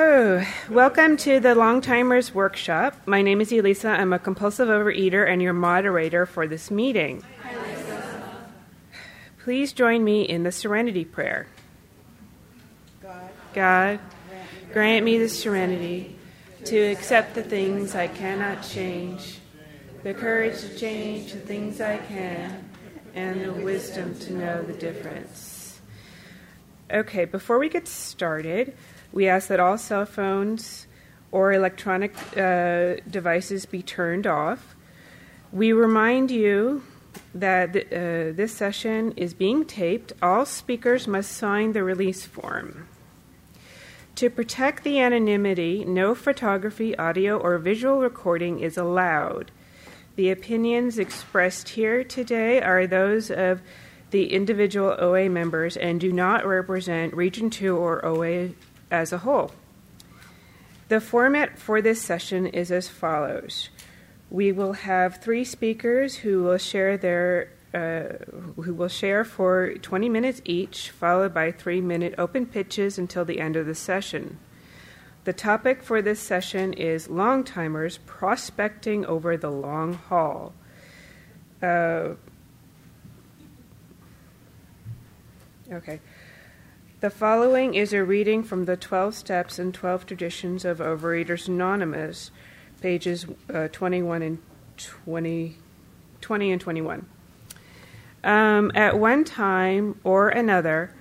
Oh, welcome to the Long Timers Workshop. My name is Elisa. I'm a compulsive overeater and your moderator for this meeting. Please join me in the Serenity Prayer. God, God grant me the serenity to accept the things I cannot change, the courage to change the things I can, and the wisdom to know the difference. Okay, before we get started, we ask that all cell phones or electronic uh, devices be turned off. We remind you that th- uh, this session is being taped. All speakers must sign the release form. To protect the anonymity, no photography, audio, or visual recording is allowed. The opinions expressed here today are those of the individual OA members and do not represent Region 2 or OA as a whole. The format for this session is as follows. We will have three speakers who will share their uh, who will share for 20 minutes each, followed by three minute open pitches until the end of the session. The topic for this session is long timers prospecting over the long haul. Uh, okay. The following is a reading from the 12 Steps and 12 Traditions of Overeaters Anonymous, pages uh, 21 and 20, 20 and 21. Um, at one time or another,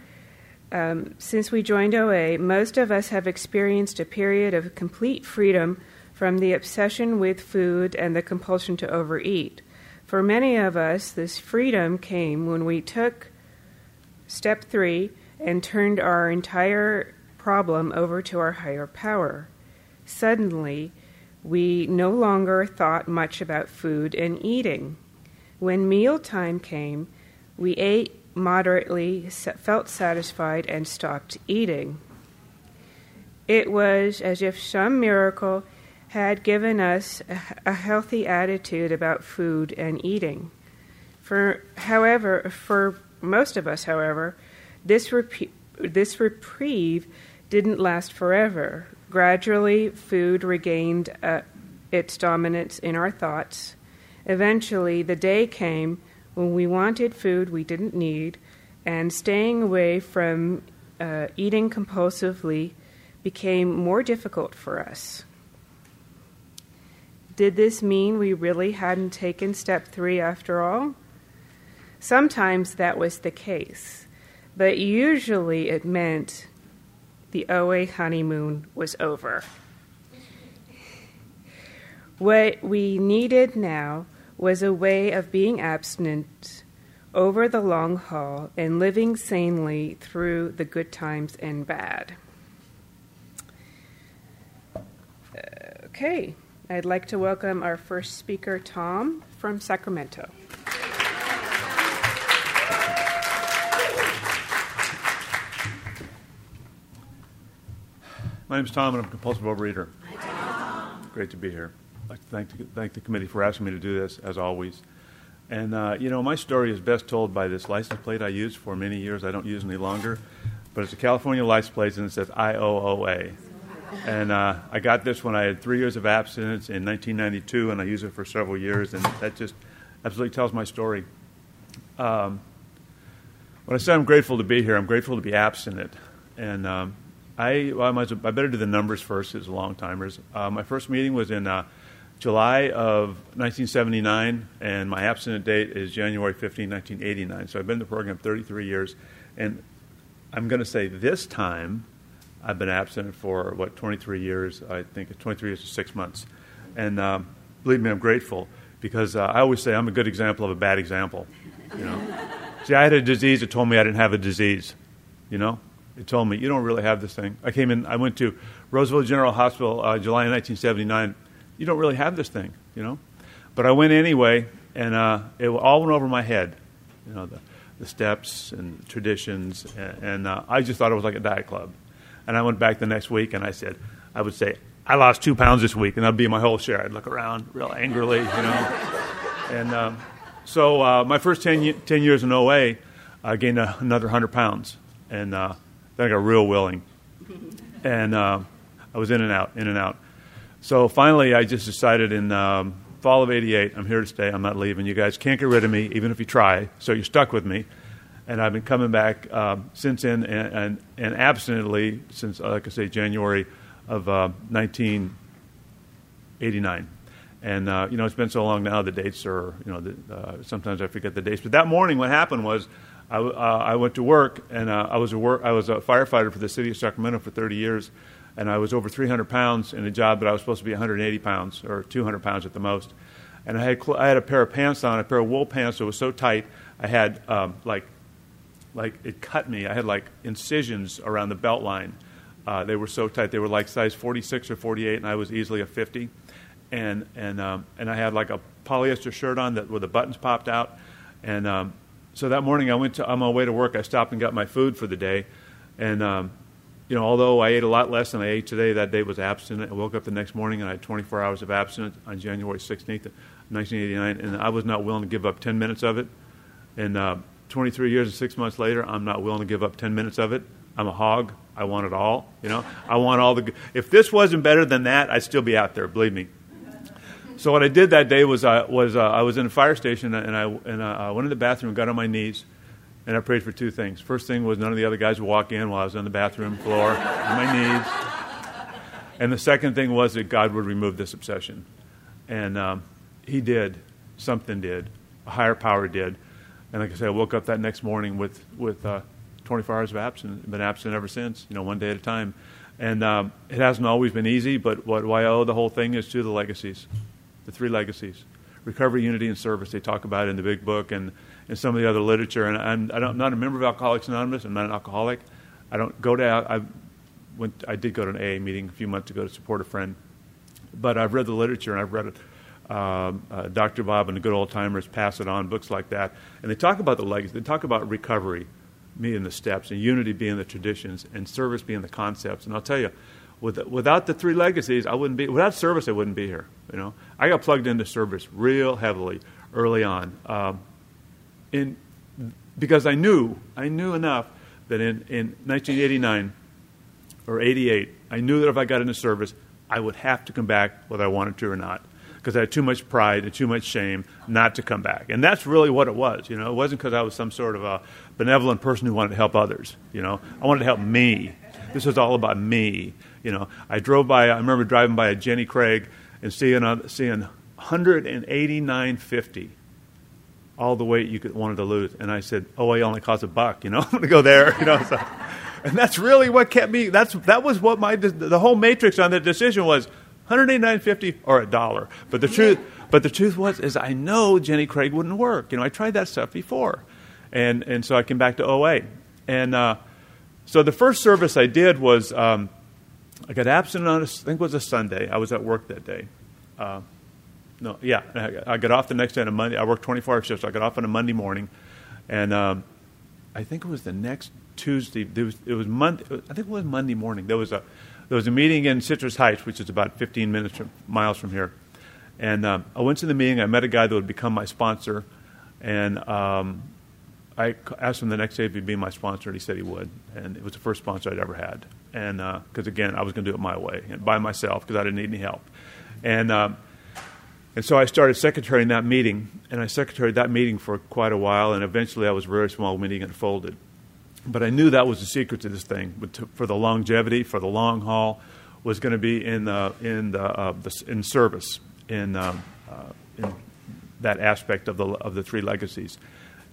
um, since we joined OA, most of us have experienced a period of complete freedom from the obsession with food and the compulsion to overeat. For many of us, this freedom came when we took step three and turned our entire problem over to our higher power. Suddenly, we no longer thought much about food and eating. When mealtime came, we ate moderately, felt satisfied, and stopped eating. It was as if some miracle had given us a, healthy attitude about food and eating. For, however, for most of us, however, this, this reprieve didn't last forever. Gradually, food regained uh, its dominance in our thoughts. Eventually, the day came when we wanted food we didn't need, and staying away from uh, eating compulsively became more difficult for us. Did this mean we really hadn't taken step three after all? Sometimes that was the case but usually it meant the OA honeymoon was over. What we needed now was a way of being abstinent over the long haul and living sanely through the good times and bad. Okay, I'd like to welcome our first speaker, Tom from Sacramento. My name is Tom, and I'm a compulsive overeater. Great to be here. I'd like to thank, thank the committee for asking me to do this, as always. And, uh, you know, my story is best told by this license plate I used for many years. I don't use any longer. But it's a California license plate, and it says IOOA. And uh, I got this when I had three years of abstinence in 1992, and I used it for several years, and that just absolutely tells my story. Um, when I say I'm grateful to be here, I'm grateful to be abstinent. And um, I, well, I, might, I better do the numbers first as long timers. Uh, my first meeting was in uh, July of 1979, and my abstinent date is January 15, 1989. So I've been in the program 33 years, and I'm going to say this time I've been abstinent for, what, 23 years? I think it's 23 years to six months. And um, believe me, I'm grateful because uh, I always say I'm a good example of a bad example. You know? See, I had a disease that told me I didn't have a disease, you know? They told me, you don't really have this thing. I came in, I went to Roseville General Hospital uh, July 1979. You don't really have this thing, you know? But I went anyway, and uh, it all went over my head, you know, the, the steps and traditions. And, and uh, I just thought it was like a diet club. And I went back the next week, and I said, I would say, I lost two pounds this week, and that'd be my whole share. I'd look around real angrily, you know. and um, so uh, my first 10, 10, years in OA, I gained another 100 pounds. And uh, then I got real willing. And uh, I was in and out, in and out. So finally, I just decided in um, fall of '88, I'm here to stay. I'm not leaving. You guys can't get rid of me, even if you try. So you're stuck with me. And I've been coming back uh, since then, and, and, and abstinently since, uh, like I say, January of uh, 1989. And uh, you know, it's been so long now. The dates are, you know, the, uh, sometimes I forget the dates. But that morning, what happened was, I, uh, I went to work, and uh, I was a work, I was a firefighter for the city of Sacramento for 30 years, and I was over 300 pounds in a job that I was supposed to be 180 pounds or 200 pounds at the most. And I had cl- I had a pair of pants on, a pair of wool pants that was so tight, I had um, like like it cut me. I had like incisions around the belt line. Uh, they were so tight. They were like size 46 or 48, and I was easily a 50 and and um, and I had like a polyester shirt on that where the buttons popped out, and um, so that morning I went to on my way to work. I stopped and got my food for the day, and um, you know although I ate a lot less than I ate today, that day was abstinent. I woke up the next morning and I had 24 hours of abstinence on January 16th, 1989, and I was not willing to give up 10 minutes of it. And uh, 23 years and six months later, I'm not willing to give up 10 minutes of it. I'm a hog. I want it all. You know, I want all the. If this wasn't better than that, I'd still be out there. Believe me. So what I did that day was, uh, was uh, I was in a fire station and I, and I went in the bathroom, got on my knees, and I prayed for two things. First thing was none of the other guys would walk in while I was on the bathroom floor on my knees. And the second thing was that God would remove this obsession. And um, He did. Something did. A higher power did. And like I said, I woke up that next morning with, with uh, 24 hours of absence. Been absent ever since, you know, one day at a time. And um, it hasn't always been easy, but what, why I owe the whole thing is to the legacies the three legacies recovery, unity, and service. They talk about it in the big book and in some of the other literature. And I'm, I am not a member of Alcoholics Anonymous. I'm not an alcoholic. I don't go to, I, went, I did go to an AA meeting a few months ago to support a friend. But I've read the literature and I've read it. Um, uh, Dr. Bob and the good old timers pass it on, books like that. And they talk about the legacy. They talk about recovery being the steps, and unity being the traditions, and service being the concepts. And I'll tell you, with, without the three legacies, I wouldn't be. Without service, I wouldn't be here. You know, I got plugged into service real heavily early on, um, in because I knew I knew enough that in, in 1989 or 88, I knew that if I got into service, I would have to come back whether I wanted to or not, because I had too much pride and too much shame not to come back. And that's really what it was. You know, it wasn't because I was some sort of a benevolent person who wanted to help others. You know, I wanted to help me. This was all about me. You know, I drove by. I remember driving by a Jenny Craig and seeing seeing 189.50, all the weight you could, wanted to lose. And I said, "Oh, it only costs a buck. You know, I'm going to go there." You know, so, and that's really what kept me. That's that was what my the whole matrix on the decision was 189.50 or a dollar. But the truth, but the truth was, is I know Jenny Craig wouldn't work. You know, I tried that stuff before, and and so I came back to OA, and uh, so the first service I did was. Um, I got absent on, a, I think it was a Sunday. I was at work that day. Uh, no, yeah, I, got off the next day on a Monday. I worked 24 hour shifts. So I got off on a Monday morning, and um, I think it was the next Tuesday. There was, it was Monday. I think it was Monday morning. There was a there was a meeting in Citrus Heights, which is about 15 minutes from, miles from here. And um, I went to the meeting. I met a guy that would become my sponsor, and um, I asked him the next day if he'd be my sponsor, and he said he would. And it was the first sponsor I'd ever had and because uh, again, I was going to do it my way and by myself because I didn't need any help, and uh, and so I started secretarying that meeting, and I secretaried that meeting for quite a while, and eventually I was very small meeting unfolded. But I knew that was the secret to this thing, to, for the longevity, for the long haul, was going to be in the in the, uh, the in service in um, uh, in that aspect of the of the three legacies.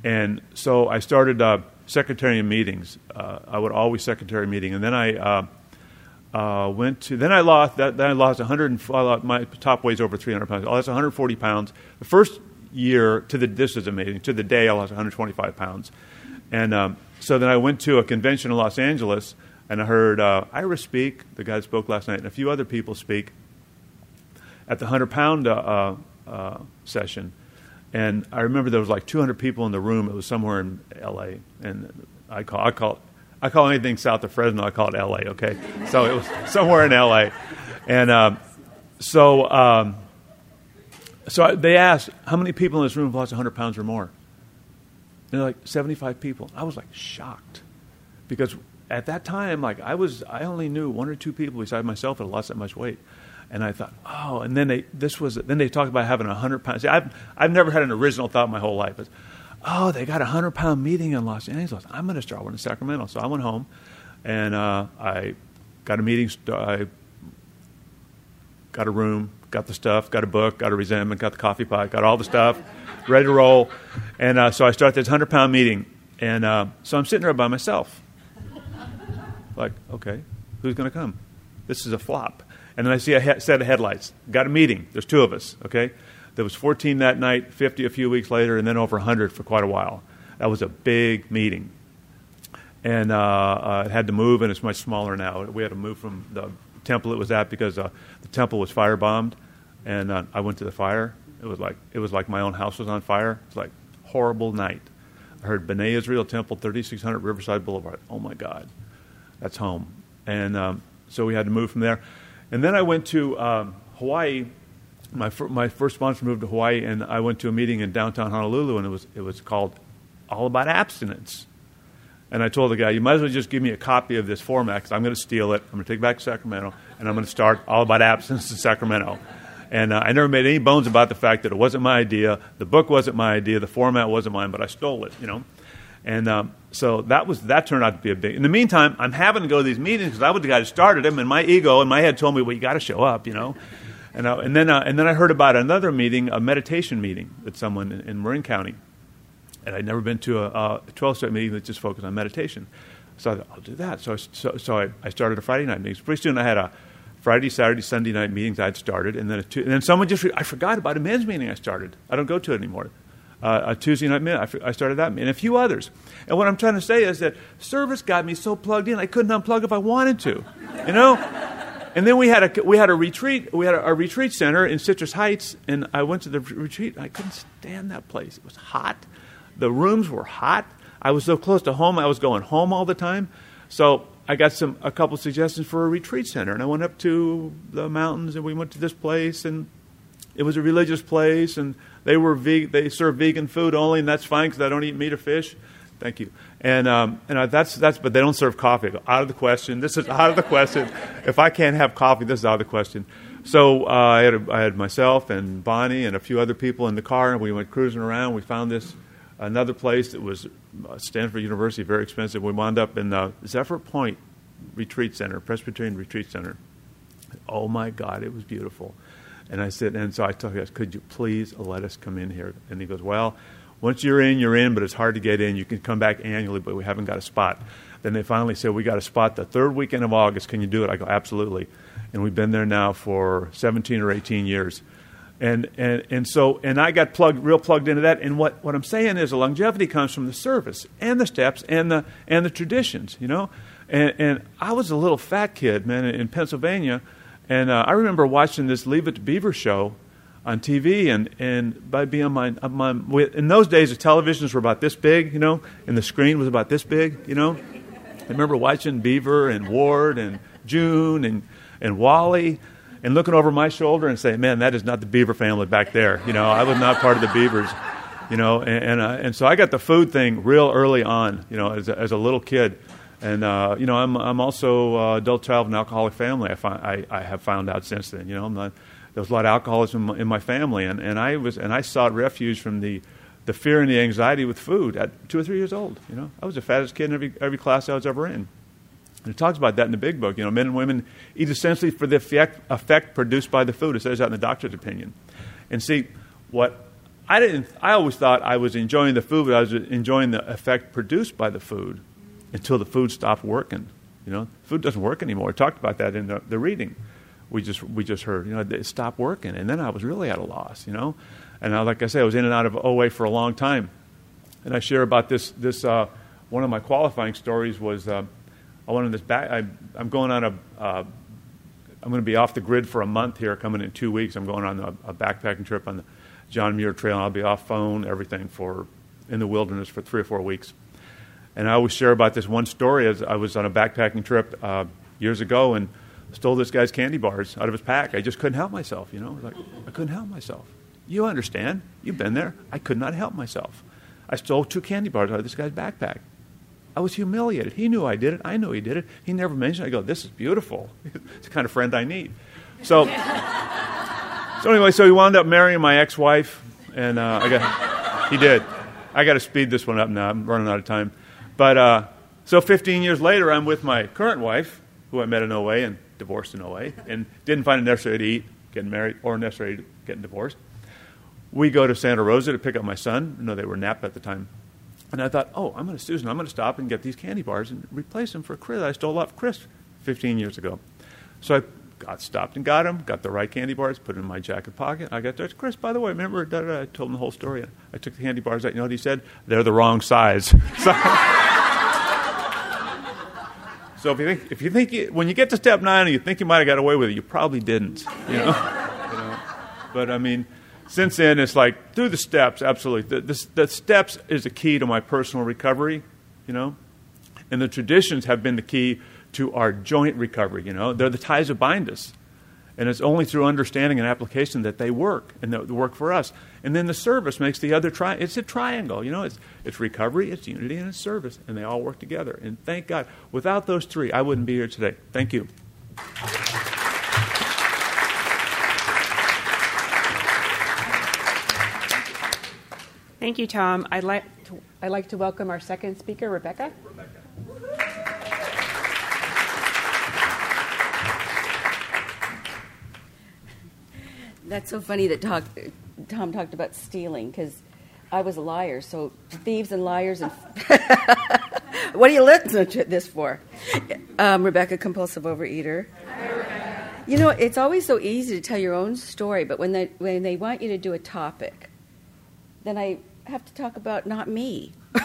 And so I started uh, secretary meetings. Uh, I would always secretary meeting, and then I uh, uh went to. Then I lost. That, then I lost 100. I lost, my top weighs over 300 pounds. I lost 140 pounds. The first year to the this is amazing. To the day, I lost 125 pounds, and um, so then I went to a convention in Los Angeles, and I heard uh, Ira speak. The guy that spoke last night, and a few other people speak at the 100 pound uh, session and I remember there was like 200 people in the room. It was somewhere in L.A. And I call I call I call anything south of Fresno. I call it L.A. Okay, so it was somewhere in L.A. And um, so um, so they asked how many people in this room have lost 100 pounds or more. And they're like 75 people. I was like shocked because at that time, like I was, I only knew one or two people besides myself that had lost that much weight. And I thought, oh, and then they, this was, then they talked about having a hundred pounds. See, I've, I've never had an original thought my whole life. It's, oh, they got a hundred pound meeting in Los Angeles. I'm going to start one in Sacramento. So I went home, and uh, I got a meeting. I got a room, got the stuff, got a book, got a resentment, got the coffee pot, got all the stuff, ready to roll. And uh, so I start this hundred pound meeting, and uh, so I'm sitting there by myself, like, okay, who's going to come? This is a flop. And then I see a set of headlights. Got a meeting. There's two of us. Okay, there was 14 that night, 50 a few weeks later, and then over 100 for quite a while. That was a big meeting. And uh, uh, it had to move, and it's much smaller now. We had to move from the temple it was at because uh, the temple was firebombed, and uh, I went to the fire. It was like it was like my own house was on fire. It's like horrible night. I heard B'nai Israel Temple, 3600 Riverside Boulevard. Oh my God, that's home. And um, so we had to move from there. And then I went to um, Hawaii my, my first sponsor moved to Hawaii, and I went to a meeting in downtown Honolulu, and it was, it was called All About Abstinence. And I told the guy, you might as well just give me a copy of this format because I'm going to steal it. I'm going to take it back to Sacramento, and I'm going to start All About Abstinence in Sacramento. And uh, I never made any bones about the fact that it wasn't my idea, the book wasn't my idea, the format wasn't mine, but I stole it, you know. And um, so that was that turned out to be a big. In the meantime, I'm having to go to these meetings because I was the guy who started them, and my ego and my head told me, well, you got to show up, you know. And, uh, and, then, uh, and then I heard about another meeting, a meditation meeting that someone in, in Marin County. And I'd never been to a 12 step meeting that just focused on meditation. So I thought, I'll do that. So, so, so I, I, started a Friday night meeting. Pretty soon I had a Friday, Saturday, Sunday night meetings I'd started. And then, two, and then someone just, re- I forgot about a men's meeting I started. I don't go to it anymore. Uh, a Tuesday night meeting, I, started that, and a few others. And what I'm trying to say is that service got me so plugged in, I couldn't unplug if I wanted to. You know? And then we had a we had a retreat. We had a, a, retreat center in Citrus Heights, and I went to the retreat. I couldn't stand that place. It was hot. The rooms were hot. I was so close to home. I was going home all the time. So I got some a couple suggestions for a retreat center, and I went up to the mountains, and we went to this place, and it was a religious place, and they were ve- they serve vegan food only, and that's fine because I don't eat meat or fish. Thank you. And, um, and that's, that's, but they don't serve coffee. Out of the question. This is out of the question. If I can't have coffee, this is out of the question. So uh, I, had a, I had myself and Bonnie and a few other people in the car, and we went cruising around. We found this another place that was uh, Stanford University, very expensive. We wound up in the Zephyr Point Retreat Center, Presbyterian Retreat Center. Oh my God, it was beautiful. And I said, and so I told him, could you please let us come in here? And he goes, well, once you're in, you're in, but it's hard to get in. You can come back annually, but we haven't got a spot. Then they finally said, We got a spot the third weekend of August. Can you do it? I go, Absolutely. And we've been there now for 17 or 18 years. And, and, and so, and I got plugged, real plugged into that. And what, what I'm saying is the longevity comes from the service and the steps and the, and the traditions, you know? And, and I was a little fat kid, man, in Pennsylvania. And uh, I remember watching this Leave It to Beaver show on TV, and, and by being my, my in those days the televisions were about this big, you know, and the screen was about this big, you know. I remember watching Beaver and Ward and June and and Wally, and looking over my shoulder and saying, "Man, that is not the Cleaver family back there." You know, I was not part of the Cleavers. You know, and and, uh, and so I got the food thing real early on. You know, as a, as a little kid. And uh, you know, I'm I'm also uh, adult child of an alcoholic family. I, find, I I have found out since then. You know, not there was a lot of alcoholism in my family, and, and I was and I sought refuge from the, the fear and the anxiety with food at two or three years old. You know, I was the fattest kid in every every class I was ever in. And it talks about that in the big book. You know, men and women eat essentially for the effect, effect produced by the food. It says that in the doctor's opinion. And see, what I didn't, I always thought I was enjoying the food, but I was enjoying the effect produced by the food until the food stopped working. You know, food doesn't work anymore. I talked about that in the, the reading we just we just heard. You know, it stopped working, and then I was really at a loss. You know, and I, like I say, I was in and out of OA for a long time. And I share about this this uh, one of my qualifying stories was uh, I went on this back. I, am going on a uh, I'm going to be off the grid for a month here, coming in two weeks. I'm going on a, a backpacking trip on the John Muir Trail, and I'll be off phone, everything for in the wilderness for three or four weeks. And I always share about this one story as I was on a backpacking trip uh, years ago, and stole this guy's candy bars out of his pack. I just couldn't help myself, you know. Like I couldn't help myself. You understand? You've been there. I could not help myself. I stole two candy bars out of this guy's backpack. I was humiliated. He knew I did it. I knew he did it. He never mentioned it. I go, this is beautiful. it's the kind of friend I need. So, so anyway, so he wound up marrying my ex-wife, and uh, I got, he did. I got to speed this one up now. I'm running out of time. But uh, so 15 years later, I'm with my current wife, who I met in OA and divorced in OA, and didn't find it necessary to eat, getting married, or necessary to getting divorced. We go to Santa Rosa to pick up my son. Know, they were Napa at the time. And I thought, oh, I'm going to Susan. I'm going to stop and get these candy bars and replace them for Chris. I stole off Chris 15 years ago. So I got stopped and got them, got the right candy bars, put them in my jacket pocket. I got there. Chris, by the way, remember, da, da, da, I told him the whole story. I took the candy bars out. You know what he said? They're the wrong size. so, so if you think, if you think you, when you get to step nine and you think you might have got away with it, you probably didn't. You know? you know? But I mean, since then, it's like through the steps, absolutely. The, the, the steps is the key to my personal recovery, you know? And the traditions have been the key to our joint recovery, you know? They're the ties that bind us. And it's only through understanding and application that they work and that they work for us. And then the service makes the other tri it's a triangle, you know, it's it's recovery, it's unity, and it's service, and they all work together. And thank God. Without those three, I wouldn't be here today. Thank you. Thank you, Tom. I'd like to, I'd like to welcome our second speaker, Rebecca. Rebecca. That's so funny that talk, Tom talked about stealing because I was a liar. So thieves and liars and what are you listening to this for? Um, Rebecca, compulsive overeater. You know, it's always so easy to tell your own story, but when they when they want you to do a topic, then I have to talk about not me.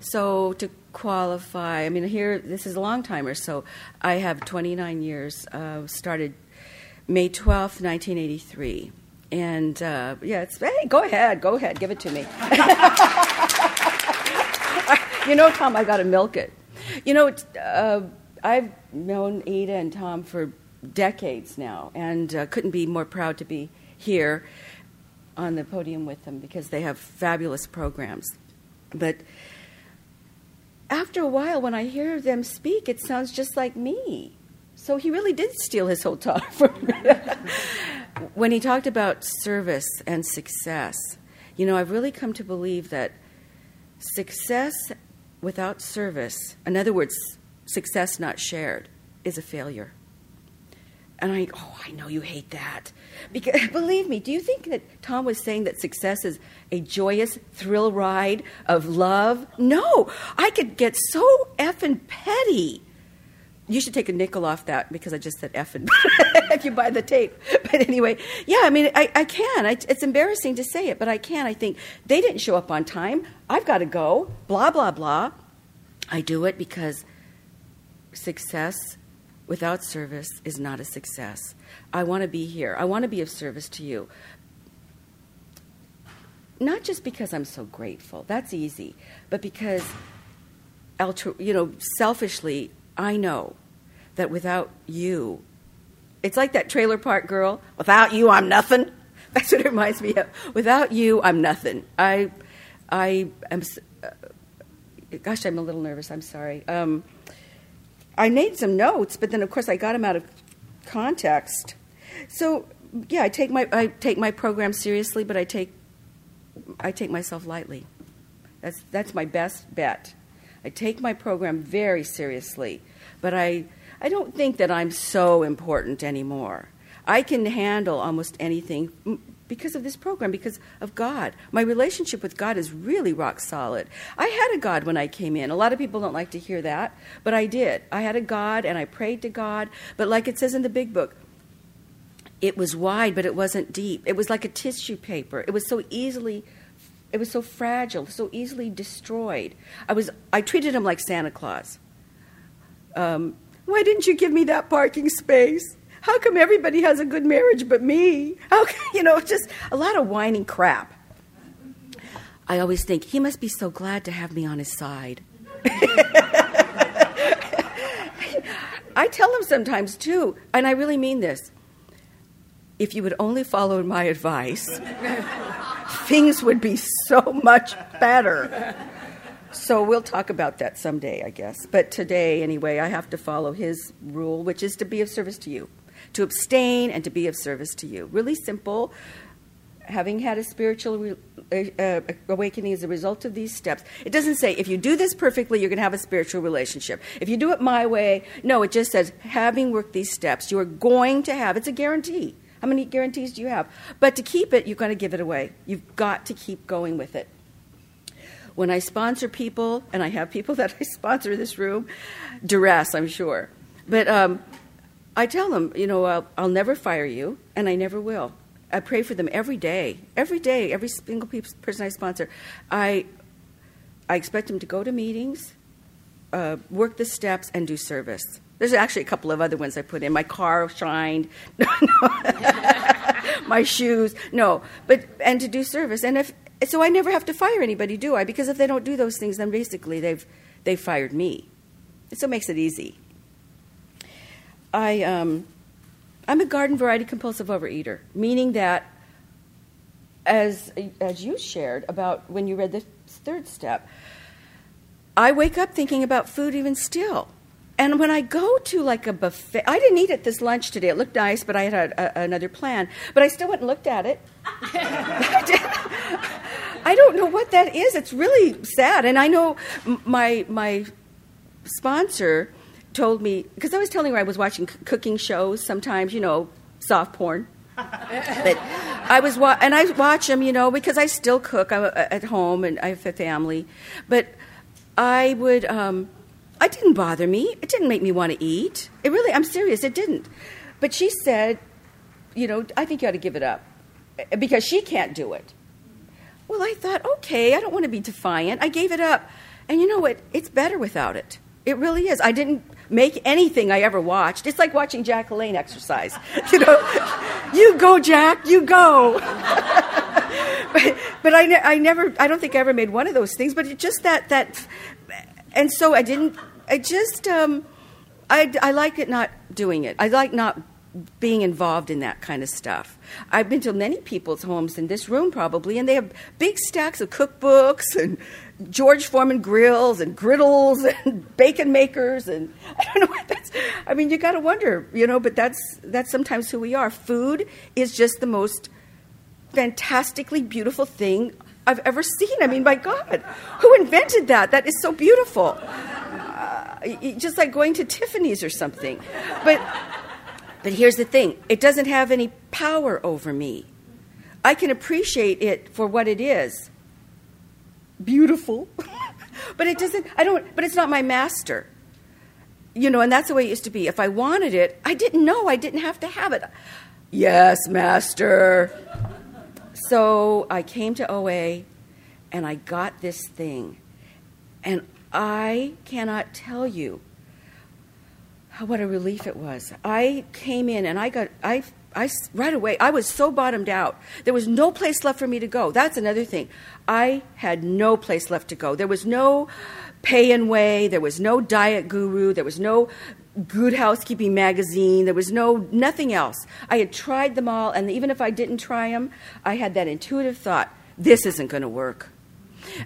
so to qualify, I mean, here this is a long timer. So I have 29 years. Uh, started May 12th, 1983. And uh, yeah, it's, hey, go ahead, go ahead, give it to me. you know, Tom, I got to milk it. You know, uh, I've known Ada and Tom for decades now, and uh, couldn't be more proud to be here on the podium with them because they have fabulous programs. But after a while, when I hear them speak, it sounds just like me. So he really did steal his whole talk from me. when he talked about service and success, you know, I've really come to believe that success without service, in other words, success not shared, is a failure. And I, oh, I know you hate that. Because believe me, do you think that Tom was saying that success is a joyous thrill ride of love? No, I could get so effing petty you should take a nickel off that because I just said effing if you buy the tape. But anyway, yeah, I mean, I, I can. I, it's embarrassing to say it, but I can. I think they didn't show up on time. I've got to go. Blah, blah, blah. I do it because success without service is not a success. I want to be here. I want to be of service to you. Not just because I'm so grateful. That's easy. But because, you know, selfishly, I know that without you, it's like that trailer park girl, without you, I'm nothing. That's what it reminds me of. Without you, I'm nothing. I, I am, uh, gosh, I'm a little nervous. I'm sorry. Um, I made some notes, but then of course I got them out of context. So yeah, I take my I take my program seriously, but I take I take myself lightly. That's that's my best bet. I take my program very seriously, but I, I don't think that I'm so important anymore. I can handle almost anything because of this program, because of God. My relationship with God is really rock solid. I had a God when I came in. A lot of people don't like to hear that, but I did. I had a God and I prayed to God, but like it says in the big book, it was wide, but it wasn't deep. It was like a tissue paper. It was so easily it was so fragile, so easily destroyed. I was I treated him like Santa Claus. Um, why didn't you give me that parking space? How come everybody has a good marriage but me? How you know, just a lot of whining crap. I always think he must be so glad to have me on his side. I tell him sometimes too, and I really mean this. If you would only follow my advice, things would be so much better. So we'll talk about that someday, I guess. But today, anyway, I have to follow his rule, which is to be of service to you, to abstain and to be of service to you. Really simple. Having had a spiritual re- uh, awakening as a result of these steps, it doesn't say if you do this perfectly, you're going to have a spiritual relationship. If you do it my way, no, it just says having worked these steps, you are going to have. It's a guarantee. How many guarantees do you have? But to keep it, you've got to give it away. You've got to keep going with it when I sponsor people, and I have people that I sponsor in this room, duress, I'm sure. But um, I tell them, you know, I'll, I'll, never fire you, and I never will. I pray for them every day, every day, every single person I sponsor. I, I expect them to go to meetings, uh, work the steps, and do service. There's actually a couple of other ones I put in. My car shined. my shoes. No, but and to do service. And if so I never have to fire anybody, do I? Because if they don't do those things, then basically they've they've fired me. So it makes it easy. I um, I'm a garden variety compulsive overeater, meaning that as as you shared about when you read the third step, I wake up thinking about food even still. And when I go to like a buffet, I didn't eat at this lunch today. It looked nice, but I had a, a, another plan. But I still went and looked at it. I don't know what that is. It's really sad. And I know my my sponsor told me because I was telling her I was watching c- cooking shows sometimes, you know, soft porn. but I was wa- and I watch them, you know, because I still cook I'm at home and I have a family. But I would um, it didn't bother me. It didn't make me want to eat. It really I'm serious, it didn't. But she said, you know, I think you ought to give it up because she can't do it. Well, I thought, okay, I don't want to be defiant. I gave it up. And you know what? It's better without it. It really is. I didn't make anything I ever watched. It's like watching Jack LaLanne exercise. You know, you go, Jack, you go. but, but I, ne- I never, I don't think I ever made one of those things. But it just that that, and so I didn't. I just, um, I, I like it not doing it. I like not being involved in that kind of stuff. I've been to many people's homes in this room probably, and they have big stacks of cookbooks and George Foreman grills and griddles and bacon makers and I don't know what that's. I mean, you got to wonder, you know. But that's that's sometimes who we are. Food is just the most fantastically beautiful thing I've ever seen. I mean, my God, who invented that? That is so beautiful. Uh, just like going to Tiffany's or something, but but here's the thing it doesn't have any power over me. I can appreciate it for what it is beautiful, but it doesn't, I don't, but it's not my master. You know, and that's the way it used to be. If I wanted it, I didn't know I didn't have to have it. Yes, master. So I came to OA and I got this thing. And I cannot tell you what a relief it was. I came in and I got, I, I, right away, I was so bottomed out. There was no place left for me to go. That's another thing. I had no place left to go. There was no pay and way. There was no diet guru. There was no good housekeeping magazine. There was no, nothing else. I had tried them all. And even if I didn't try them, I had that intuitive thought, this isn't going to work.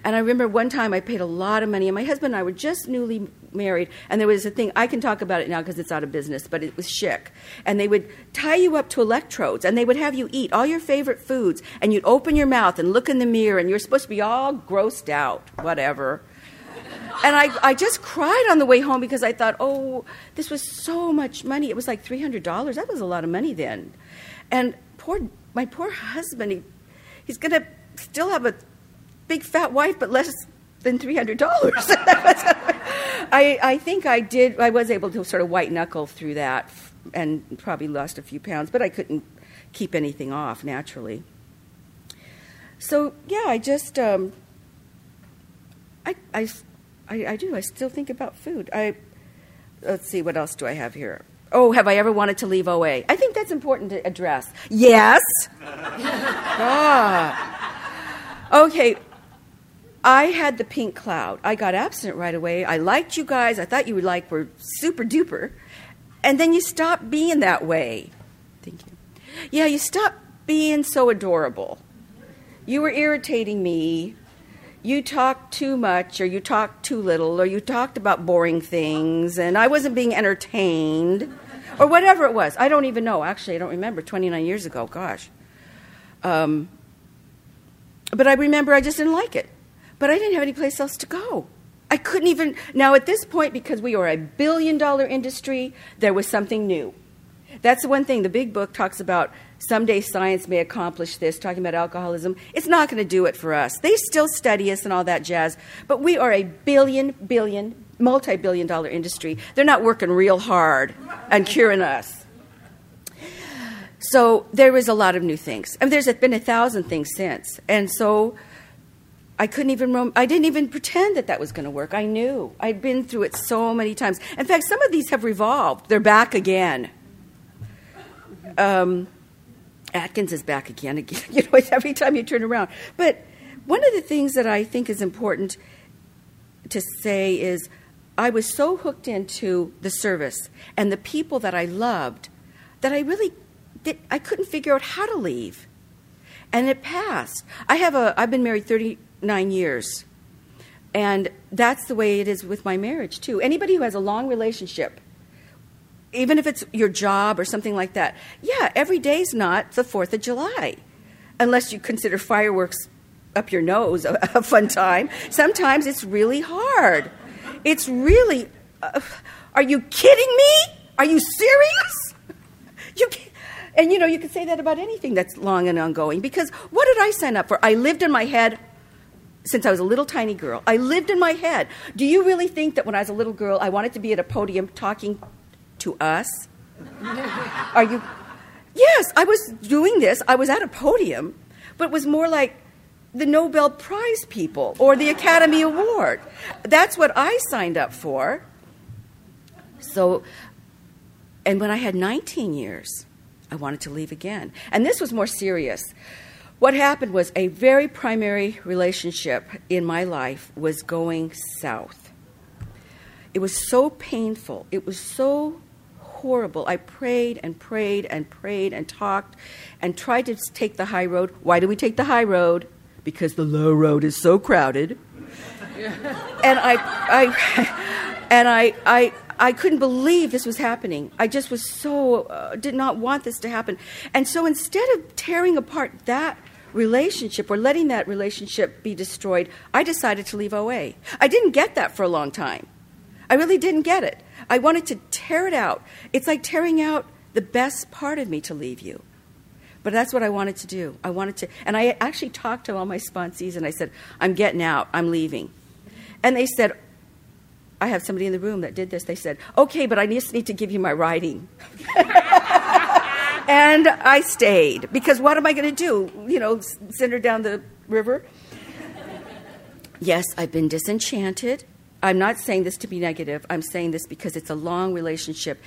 And I remember one time I paid a lot of money, and my husband and I were just newly married, and there was a thing, I can talk about it now because it's out of business, but it was Schick. And they would tie you up to electrodes, and they would have you eat all your favorite foods, and you'd open your mouth and look in the mirror, and you're supposed to be all grossed out, whatever. And I, I just cried on the way home because I thought, oh, this was so much money. It was like $300. That was a lot of money then. And poor, my poor husband, he, he's going to still have a big fat wife, but less than three hundred dollars. I, I think I did. I was able to sort of white knuckle through that, and probably lost a few pounds, but I couldn't keep anything off naturally. So yeah, I just um, I, I, I, I do. I still think about food. I let's see what else do I have here. Oh, have I ever wanted to leave OA? I think that's important to address. Yes. ah. Okay, I had the pink cloud. I got absent right away. I liked you guys. I thought you would like were super duper. And then you stopped being that way. Thank you. Yeah, you stopped being so adorable. You were irritating me. You talked too much or you talked too little or you talked about boring things and I wasn't being entertained or whatever it was. I don't even know. Actually, I don't remember 29 years ago. Gosh. Um, but I remember I just didn't like it. But I didn't have any place else to go. I couldn't even. Now, at this point, because we are a billion dollar industry, there was something new. That's the one thing the big book talks about. Someday science may accomplish this, talking about alcoholism. It's not going to do it for us. They still study us and all that jazz, but we are a billion, billion, multi billion dollar industry. They're not working real hard and curing us. So there was a lot of new things. I mean, there's been a thousand things since. And so I couldn't even, rom- I didn't even pretend that that was going to work. I knew. I'd been through it so many times. In fact, some of these have revolved. They're back again. Um, Atkins is back again, again. You know, every time you turn around. But one of the things that I think is important to say is I was so hooked into the service and the people that I loved that I really did, I couldn't figure out how to leave. And it passed. I have a I've been married 39 years. And that's the way it is with my marriage too. Anybody who has a long relationship even if it's your job or something like that. Yeah, every day's not the 4th of July, unless you consider fireworks up your nose a, a fun time. Sometimes it's really hard. It's really. Uh, are you kidding me? Are you serious? You and you know, you can say that about anything that's long and ongoing because what did I sign up for? I lived in my head since I was a little tiny girl. I lived in my head. Do you really think that when I was a little girl, I wanted to be at a podium talking to us? Are you? Yes, I was doing this. I was at a podium, but it was more like the Nobel Prize people or the Academy Award. That's what I signed up for. So, and when I had 19 years, I wanted to leave again. And this was more serious. What happened was a very primary relationship in my life was going south. It was so painful. It was so horrible. I prayed and prayed and prayed and talked and tried to take the high road. Why do we take the high road? Because the low road is so crowded. and I, I, and I, I, I couldn't believe this was happening. I just was so uh, did not want this to happen. And so instead of tearing apart that relationship or letting that relationship be destroyed, I decided to leave OA. I didn't get that for a long time. I really didn't get it. I wanted to tear it out. It's like tearing out the best part of me to leave you. But that's what I wanted to do. I wanted to, and I actually talked to all my sponsees and I said, I'm getting out, I'm leaving. And they said, I have somebody in the room that did this. They said, okay, but I just need to give you my writing. and I stayed because what am I going to do? You know, send her down the river? Yes, I've been disenchanted. I'm not saying this to be negative. I'm saying this because it's a long relationship.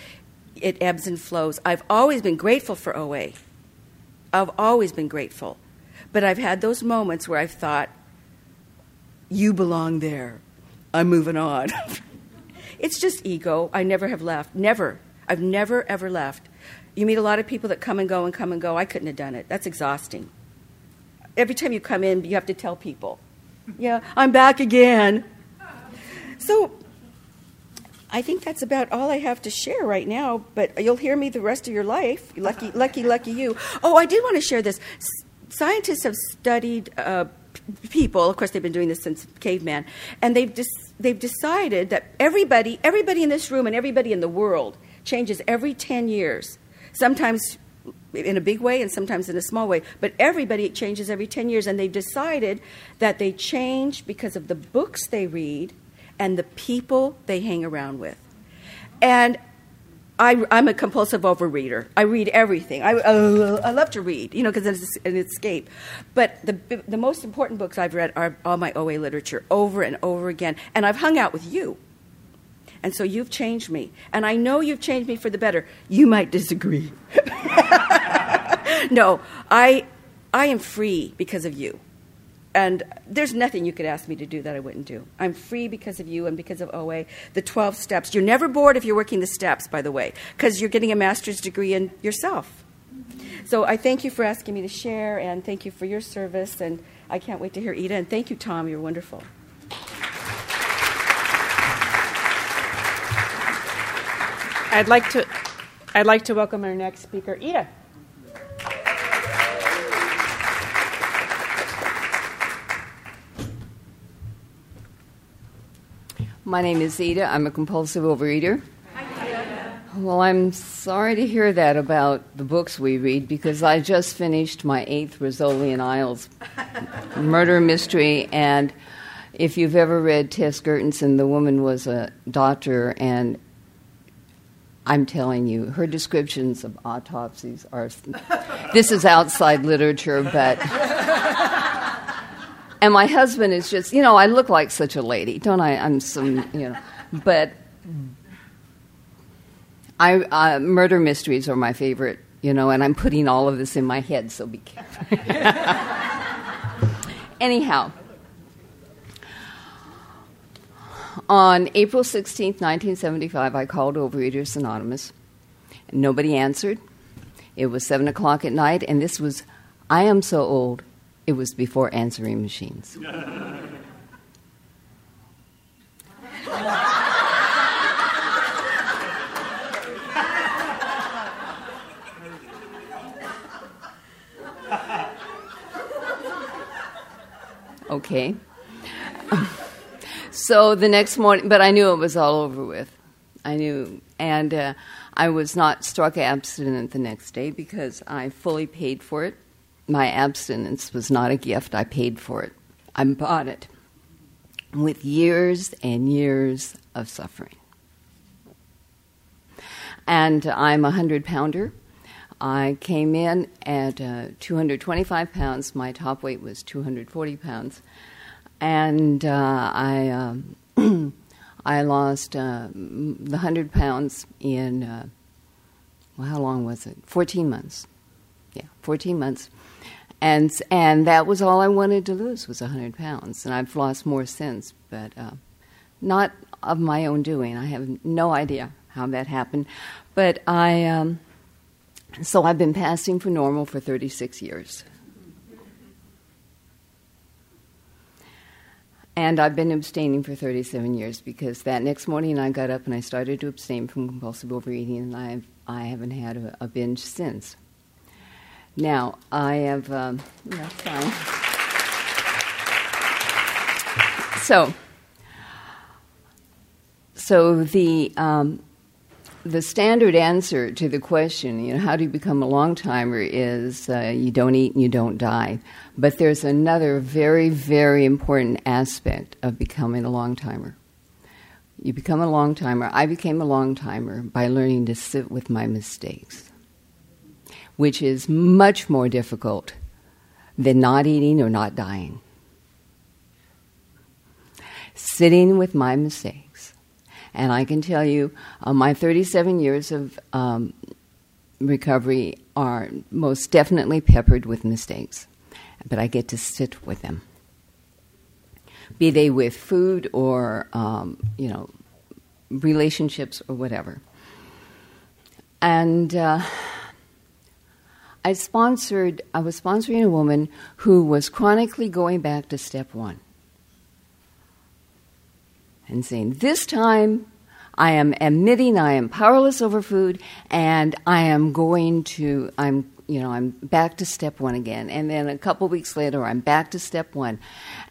It ebbs and flows. I've always been grateful for OA. I've always been grateful. But I've had those moments where I've thought, you belong there. I'm moving on. it's just ego. I never have left. Never. I've never, ever left. You meet a lot of people that come and go and come and go. I couldn't have done it. That's exhausting. Every time you come in, you have to tell people, yeah, I'm back again. So I think that's about all I have to share right now, but you'll hear me the rest of your life. Lucky, lucky, lucky you. Oh, I did want to share this. Scientists have studied uh, people. Of course, they've been doing this since caveman, and they've they've decided that everybody, everybody in this room, and everybody in the world changes every ten years. Sometimes in a big way and sometimes in a small way, but everybody changes every 10 years, and they've decided that they change because of the books they read and the people they hang around with. And I, am a compulsive overreader. I read everything. I, uh, I love to read, you know, because it's an escape. But the, the most important books I've read are all my OA literature over and over again. And I've hung out with you. And so you've changed me. And I know you've changed me for the better. You might disagree. no, I, I am free because of you and there's nothing you could ask me to do that I wouldn't do. I'm free because of you and because of OA. The 12 steps. You're never bored if you're working the steps, by the way, because you're getting a master's degree in yourself. So I thank you for asking me to share, and thank you for your service, and I can't wait to hear Ida. And thank you, Tom. You're wonderful. I'd like to, I'd like to welcome our next speaker, Ida. My name is Ida. I'm a compulsive overeater. Well, I'm sorry to hear that about the books we read because I just finished my eighth Rizzoli and Isles murder mystery. And if you've ever read Tess Gerritsen, the woman was a doctor, and I'm telling you, her descriptions of autopsies are. this is outside literature, but. And my husband is just, you know, I look like such a lady, don't I? I'm some, you know. But I, uh, murder mysteries are my favorite, you know, and I'm putting all of this in my head, so be careful. Anyhow, on April 16th, 1975, I called Overeaters Anonymous. And nobody answered. It was 7 o'clock at night, and this was, I am so old, it was before answering machines. Okay. so the next morning, but I knew it was all over with. I knew, and uh, I was not struck abstinent the next day because I fully paid for it. My abstinence was not a gift, I paid for it. I bought it with years and years of suffering. And I'm a hundred pounder. I came in at uh, 225 pounds. My top weight was 240 pounds, and uh, I um, I lost uh, the hundred pounds in uh, well, how long was it? 14 months. Yeah, 14 months, and and that was all I wanted to lose was 100 pounds, and I've lost more since, but uh, not of my own doing. I have no idea how that happened, but I. Um, so I've been passing for normal for 36 years. And I've been abstaining for 37 years because that next morning I got up and I started to abstain from compulsive overeating, and I've, I haven't had a, a binge since. Now, I have. Um, fine. So, so the um, the standard answer to the question, you know, how do you become a long timer is uh, you don't eat and you don't die. But there's another very, very important aspect of becoming a long timer. You become a long timer. I became a long timer by learning to sit with my mistakes, which is much more difficult than not eating or not dying. Sitting with my mistakes and I can tell you, uh, my 37 years of um, recovery are most definitely peppered with mistakes, but I get to sit with them. Be they with food or, um, you know, relationships or whatever. And uh, I sponsored, I was sponsoring a woman who was chronically going back to step one and saying, This time I am admitting I am powerless over food and I am going to, I'm, you know, I'm back to step one again. And then a couple weeks later, I'm back to step one.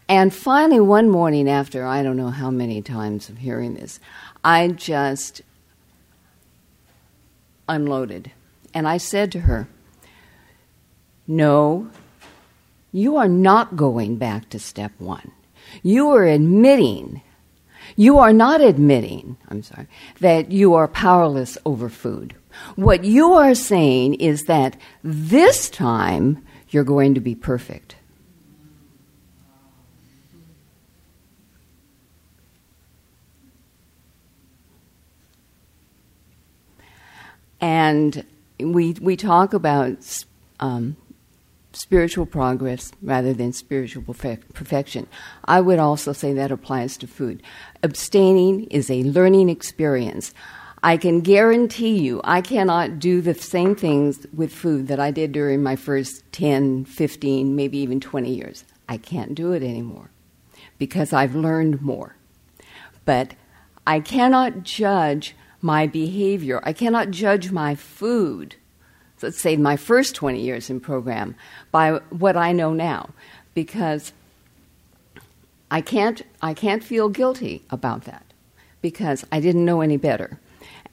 And finally, one morning after I don't know how many times of hearing this, I just unloaded. And I said to her, No, you are not going back to step one. You are admitting you are not admitting, I'm sorry, that you are powerless over food. What you are saying is that this time you're going to be perfect. And we, we talk about um, spiritual progress rather than spiritual perfect, perfection. I would also say that applies to food. Abstaining is a learning experience. I can guarantee you I cannot do the same things with food that I did during my first 10, 15, maybe even 20 years. I can't do it anymore because I've learned more. But I cannot judge my behavior. I cannot judge my food, let's say my first 20 years in program, by what I know now because I can't, I can't feel guilty about that because I didn't know any better.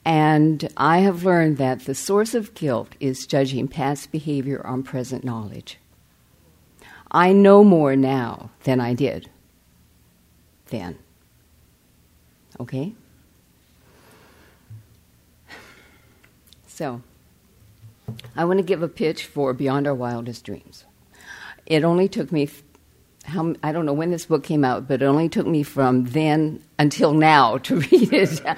And I have learned that the source of guilt is judging past behavior on present knowledge. I know more now than I did then. Okay? So, I want to give a pitch for Beyond Our Wildest Dreams. It only took me how, I don't know when this book came out, but it only took me from then until now to read it. uh,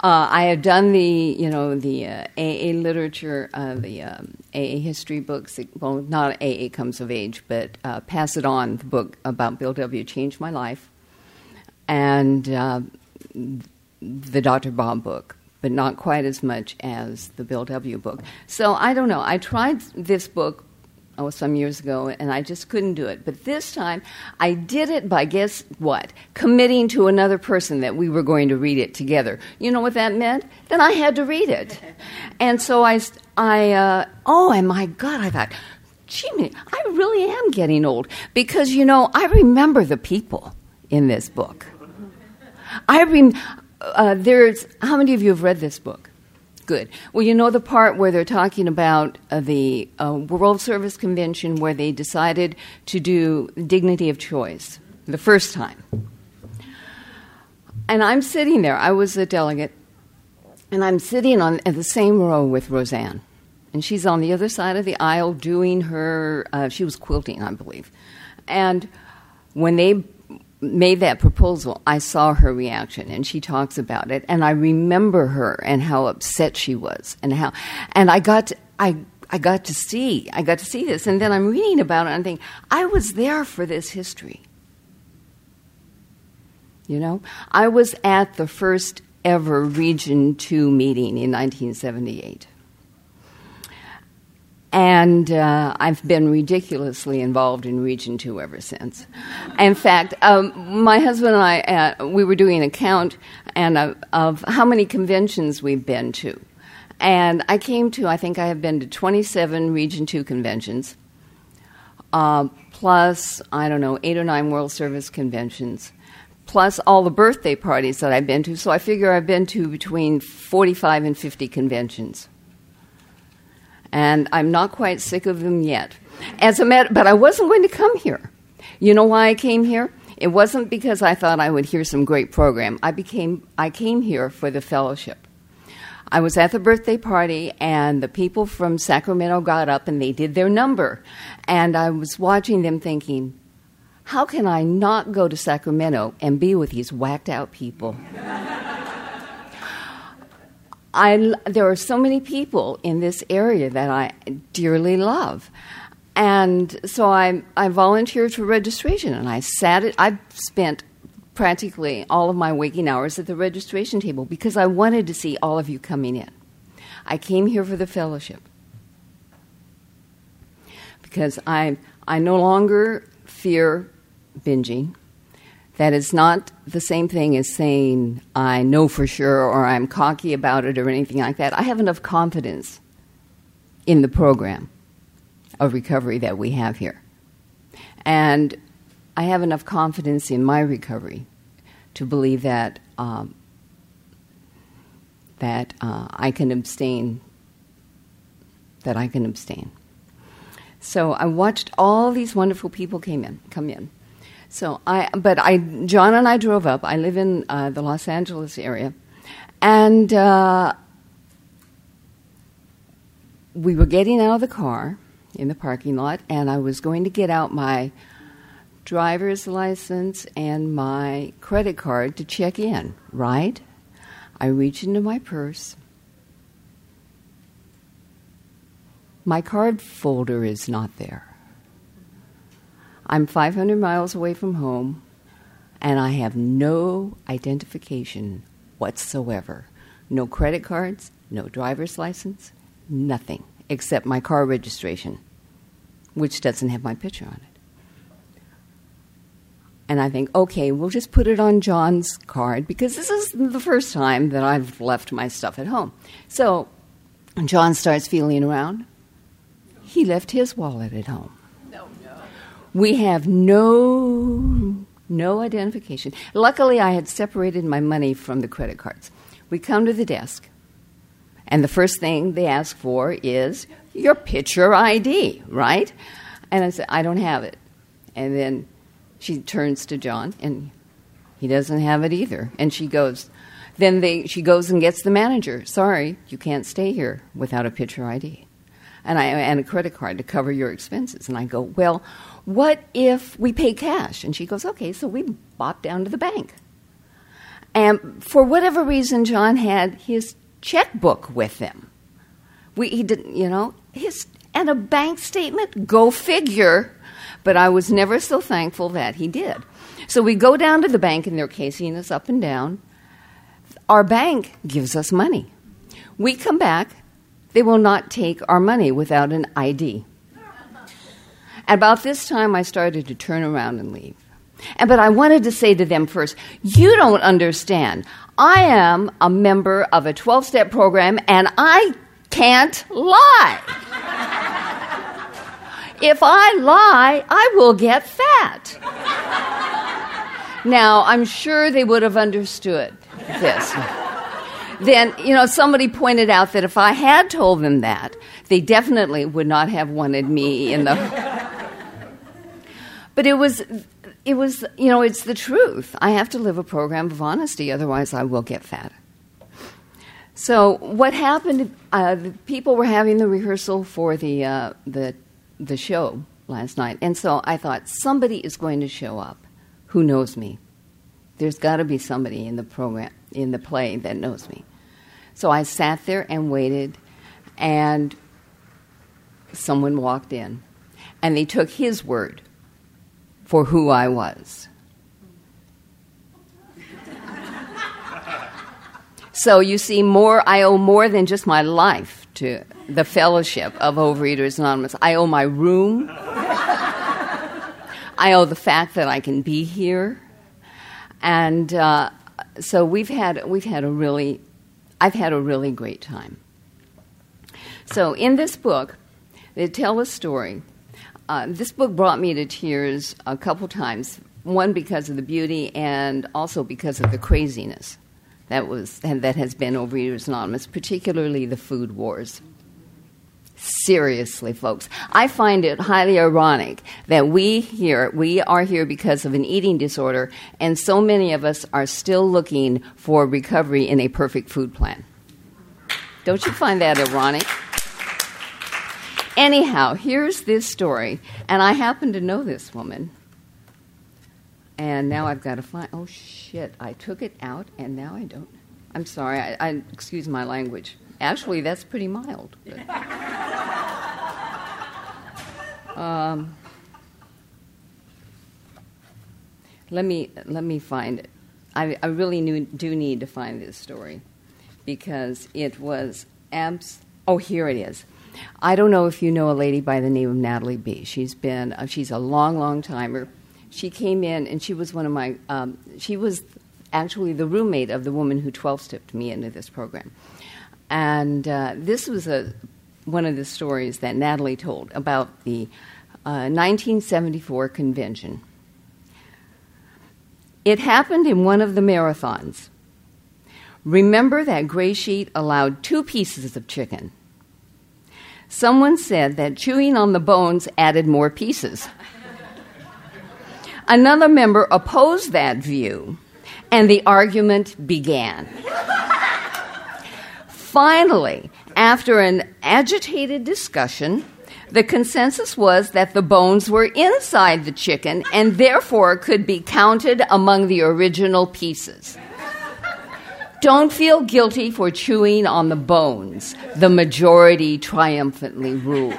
I have done the, you know, the uh, AA literature, uh, the um, AA history books. Well, not AA Comes of Age, but uh, Pass It On, the book about Bill W. changed my life, and uh, the Dr. Bob book, but not quite as much as the Bill W. book. So I don't know. I tried this book oh, some years ago, and I just couldn't do it. But this time, I did it by guess what? Committing to another person that we were going to read it together. You know what that meant? Then I had to read it. and so I, I uh, oh, and my God, I thought, gee, I really am getting old. Because, you know, I remember the people in this book. I rem- uh, there's, how many of you have read this book? Good. Well, you know the part where they're talking about uh, the uh, World Service Convention where they decided to do dignity of choice the first time. And I'm sitting there, I was a delegate, and I'm sitting on the same row with Roseanne. And she's on the other side of the aisle doing her, uh, she was quilting, I believe. And when they made that proposal, I saw her reaction and she talks about it and I remember her and how upset she was and how and I got to, I I got to see I got to see this and then I'm reading about it and I think I was there for this history. You know, I was at the first ever Region 2 meeting in 1978. And uh, I've been ridiculously involved in Region 2 ever since. In fact, um, my husband and I, uh, we were doing a count and, uh, of how many conventions we've been to. And I came to, I think I have been to 27 Region 2 conventions, uh, plus, I don't know, eight or nine World Service conventions, plus all the birthday parties that I've been to. So I figure I've been to between 45 and 50 conventions and I'm not quite sick of them yet. As a matter, but I wasn't going to come here. You know why I came here? It wasn't because I thought I would hear some great program. I became I came here for the fellowship. I was at the birthday party, and the people from Sacramento got up and they did their number. And I was watching them thinking, how can I not go to Sacramento and be with these whacked out people? I, there are so many people in this area that I dearly love. And so I, I volunteered for registration and I sat it, I spent practically all of my waking hours at the registration table because I wanted to see all of you coming in. I came here for the fellowship because I, I no longer fear binging. That is not the same thing as saying I know for sure or I'm cocky about it or anything like that. I have enough confidence in the program of recovery that we have here. And I have enough confidence in my recovery to believe that um, that uh, I can abstain. That I can abstain. So I watched all these wonderful people came in, come in, so I, but I, John and I drove up. I live in uh, the Los Angeles area, and uh, we were getting out of the car in the parking lot, and I was going to get out my driver's license and my credit card to check in. Right? I reach into my purse. My card folder is not there. I'm 500 miles away from home, and I have no identification whatsoever. No credit cards, no driver's license, nothing except my car registration, which doesn't have my picture on it. And I think, okay, we'll just put it on John's card because this is the first time that I've left my stuff at home. So John starts feeling around. He left his wallet at home. We have no no identification. Luckily, I had separated my money from the credit cards. We come to the desk, and the first thing they ask for is your picture ID, right? And I said, I don't have it. And then she turns to John, and he doesn't have it either. And she goes, then they, she goes and gets the manager. Sorry, you can't stay here without a picture ID. And, I, and a credit card to cover your expenses. And I go, Well, what if we pay cash? And she goes, Okay, so we bop down to the bank. And for whatever reason, John had his checkbook with him. We, he didn't, you know, his, and a bank statement, go figure but I was never so thankful that he did. So we go down to the bank, and they're casing us up and down. Our bank gives us money. We come back, they will not take our money without an ID. About this time, I started to turn around and leave. And, but I wanted to say to them first, you don't understand. I am a member of a 12 step program and I can't lie. If I lie, I will get fat. now, I'm sure they would have understood this. then, you know, somebody pointed out that if I had told them that, they definitely would not have wanted me in the. But it was it was, you know, it's the truth. I have to live a program of honesty, otherwise, I will get fat. So, what happened? Uh, people were having the rehearsal for the uh, the the show last night. And so I thought, somebody is going to show up who knows me. There's got to be somebody in the program, in the play, that knows me. So I sat there and waited, and someone walked in. And they took his word for who I was. so you see, more I owe more than just my life to the fellowship of Overeaters Anonymous. I owe my room. I owe the fact that I can be here. And uh, so we've had, we've had a really, I've had a really great time. So in this book, they tell a story. Uh, this book brought me to tears a couple times. One because of the beauty, and also because of the craziness that was that has been Overeaters Anonymous, particularly the food wars. Seriously, folks, I find it highly ironic that we here, we are here because of an eating disorder, and so many of us are still looking for recovery in a perfect food plan. Don't you find that ironic? Anyhow, here's this story, and I happen to know this woman. And now I've got to find. Oh shit! I took it out, and now I don't. I'm sorry. I, I excuse my language. Actually, that's pretty mild. Um, let me let me find it. I, I really knew, do need to find this story because it was abs. Oh, here it is. I don't know if you know a lady by the name of Natalie B. She's been uh, she's a long, long timer. She came in and she was one of my. Um, she was actually the roommate of the woman who twelve stepped me into this program. And uh, this was a, one of the stories that Natalie told about the uh, 1974 convention. It happened in one of the marathons. Remember that gray sheet allowed two pieces of chicken. Someone said that chewing on the bones added more pieces. Another member opposed that view, and the argument began. Finally, after an agitated discussion, the consensus was that the bones were inside the chicken and therefore could be counted among the original pieces. Don't feel guilty for chewing on the bones, the majority triumphantly ruled.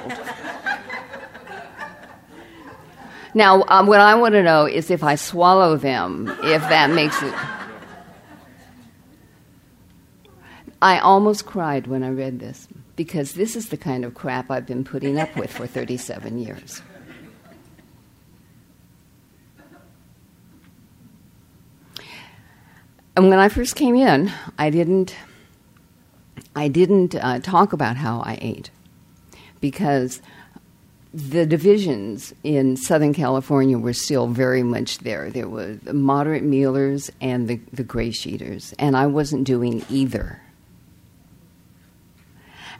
Now, um, what I want to know is if I swallow them, if that makes it. I almost cried when I read this because this is the kind of crap I've been putting up with for 37 years. And when I first came in, I didn't. I didn't uh, talk about how I ate because the divisions in Southern California were still very much there. There were the moderate mealers and the, the gray sheeters, and I wasn't doing either.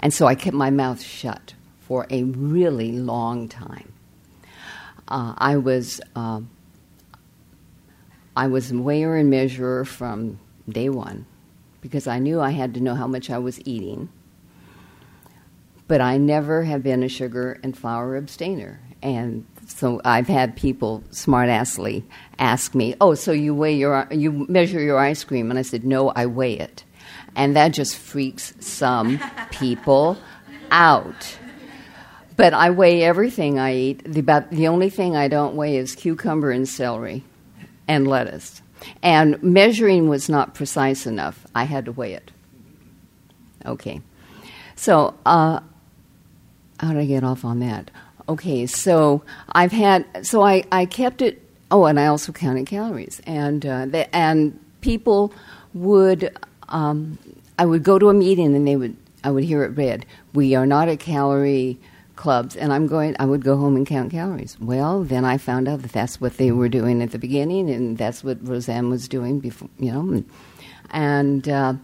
And so I kept my mouth shut for a really long time. Uh, I was uh, I was a weigher and measurer from day one because I knew I had to know how much I was eating. But I never have been a sugar and flour abstainer. And so I've had people smartassly ask me, "Oh, so you weigh your you measure your ice cream?" And I said, "No, I weigh it." And that just freaks some people out. But I weigh everything I eat. The, about, the only thing I don't weigh is cucumber and celery and lettuce. And measuring was not precise enough. I had to weigh it. Okay. So, uh, how did I get off on that? Okay, so I've had, so I, I kept it, oh, and I also counted calories. And, uh, and people would, um, I would go to a meeting and they would, I would hear it read, we are not a calorie clubs, and I'm going. I would go home and count calories. Well, then I found out that that's what they were doing at the beginning, and that's what Roseanne was doing before. You know, and uh,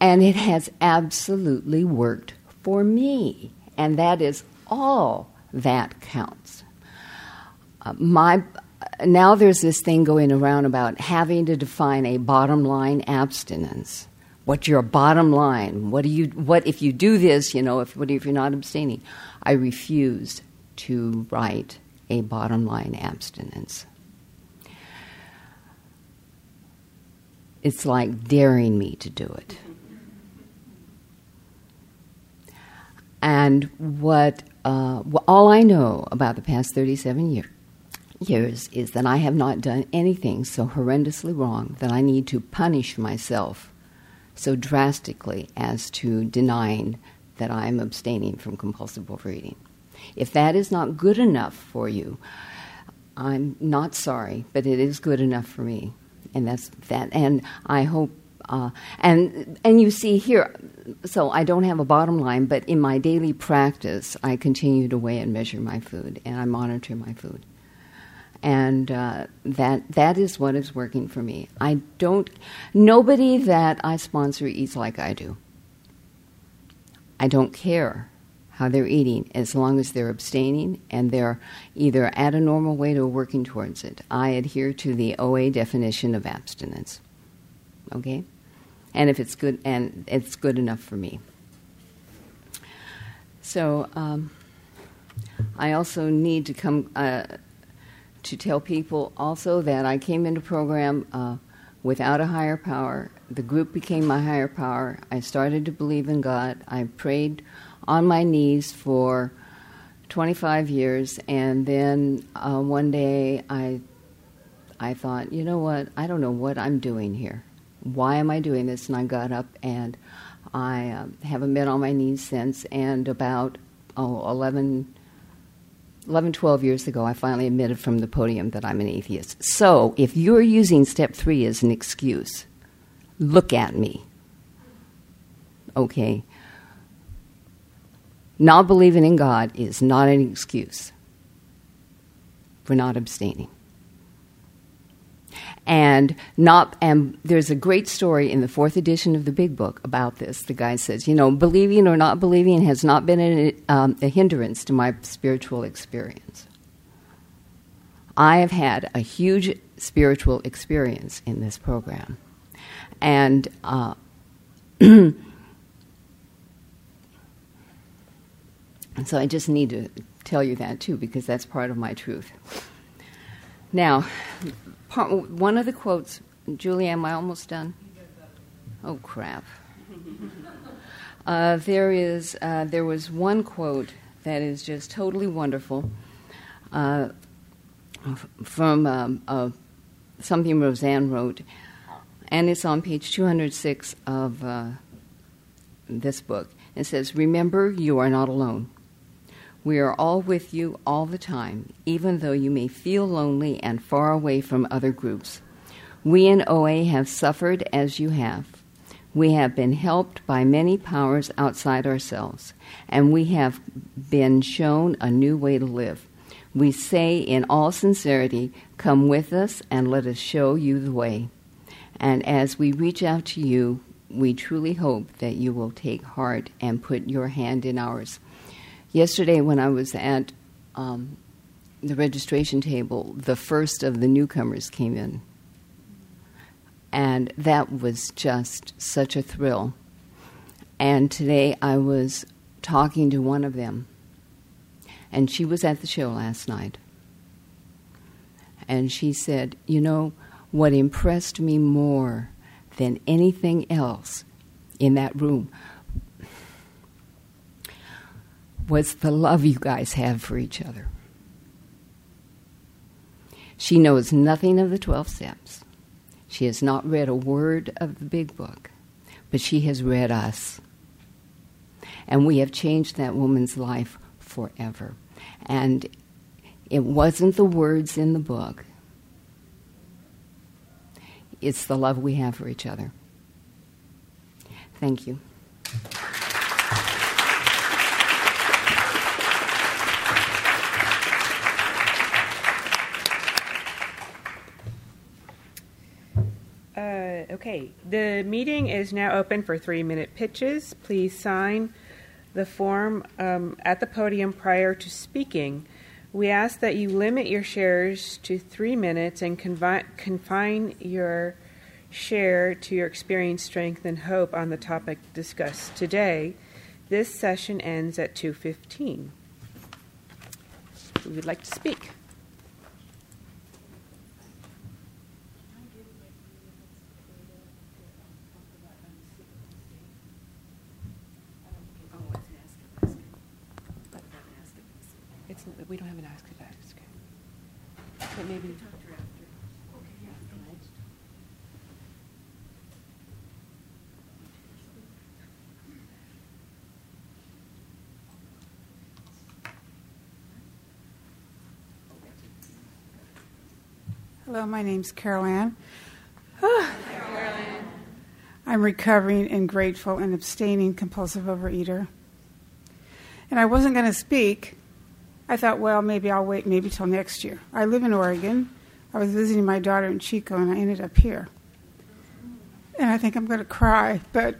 and it has absolutely worked for me, and that is all that counts. Uh, my now there's this thing going around about having to define a bottom line abstinence what's your bottom line? What do you what if you do this, you know, if what if you're not abstaining? I refused to write a bottom line abstinence. It's like daring me to do it. And what uh, all I know about the past 37 years years is that I have not done anything so horrendously wrong that I need to punish myself so drastically as to denying that I'm abstaining from compulsive overeating. If that is not good enough for you, I'm not sorry, but it is good enough for me, and that's that. And I hope, uh, and and you see here, so I don't have a bottom line, but in my daily practice, I continue to weigh and measure my food, and I monitor my food and uh, that that is what is working for me. I don't. Nobody that I sponsor eats like I do. I don't care how they're eating as long as they're abstaining and they're either at a normal weight or working towards it. I adhere to the OA definition of abstinence. Okay, and if it's good and it's good enough for me. So. Um, I also need to come. Uh, to tell people also that I came into program uh, without a higher power. The group became my higher power. I started to believe in God. I prayed on my knees for 25 years, and then uh, one day I, I thought, you know what? I don't know what I'm doing here. Why am I doing this? And I got up and I uh, haven't been on my knees since. And about oh, 11 11, 12 years ago, I finally admitted from the podium that I'm an atheist. So, if you're using step three as an excuse, look at me. Okay? Not believing in God is not an excuse for not abstaining and not and there's a great story in the fourth edition of the big book about this the guy says you know believing or not believing has not been a, um, a hindrance to my spiritual experience i have had a huge spiritual experience in this program and uh, and so i just need to tell you that too because that's part of my truth now part, one of the quotes, Julie, am I almost done? Oh crap! Uh, there is uh, there was one quote that is just totally wonderful uh, from um, uh, something Roseanne wrote, and it's on page 206 of uh, this book. It says, "Remember, you are not alone." We are all with you all the time, even though you may feel lonely and far away from other groups. We in OA have suffered as you have. We have been helped by many powers outside ourselves, and we have been shown a new way to live. We say in all sincerity, Come with us and let us show you the way. And as we reach out to you, we truly hope that you will take heart and put your hand in ours. Yesterday, when I was at um, the registration table, the first of the newcomers came in. And that was just such a thrill. And today I was talking to one of them, and she was at the show last night. And she said, You know, what impressed me more than anything else in that room was the love you guys have for each other. She knows nothing of the 12 steps. She has not read a word of the big book, but she has read us. And we have changed that woman's life forever. And it wasn't the words in the book, it's the love we have for each other. Thank you. Uh, okay, the meeting is now open for three minute pitches. Please sign the form um, at the podium prior to speaking. We ask that you limit your shares to three minutes and confi- confine your share to your experience, strength, and hope on the topic discussed today. This session ends at 2:15. Who would like to speak? It's, we don't have an ask it ask. But maybe. Hello, my name's Carol Ann. I'm recovering and grateful and abstaining compulsive overeater. And I wasn't going to speak. I thought, well, maybe I'll wait maybe till next year. I live in Oregon. I was visiting my daughter in Chico and I ended up here. And I think I'm going to cry, but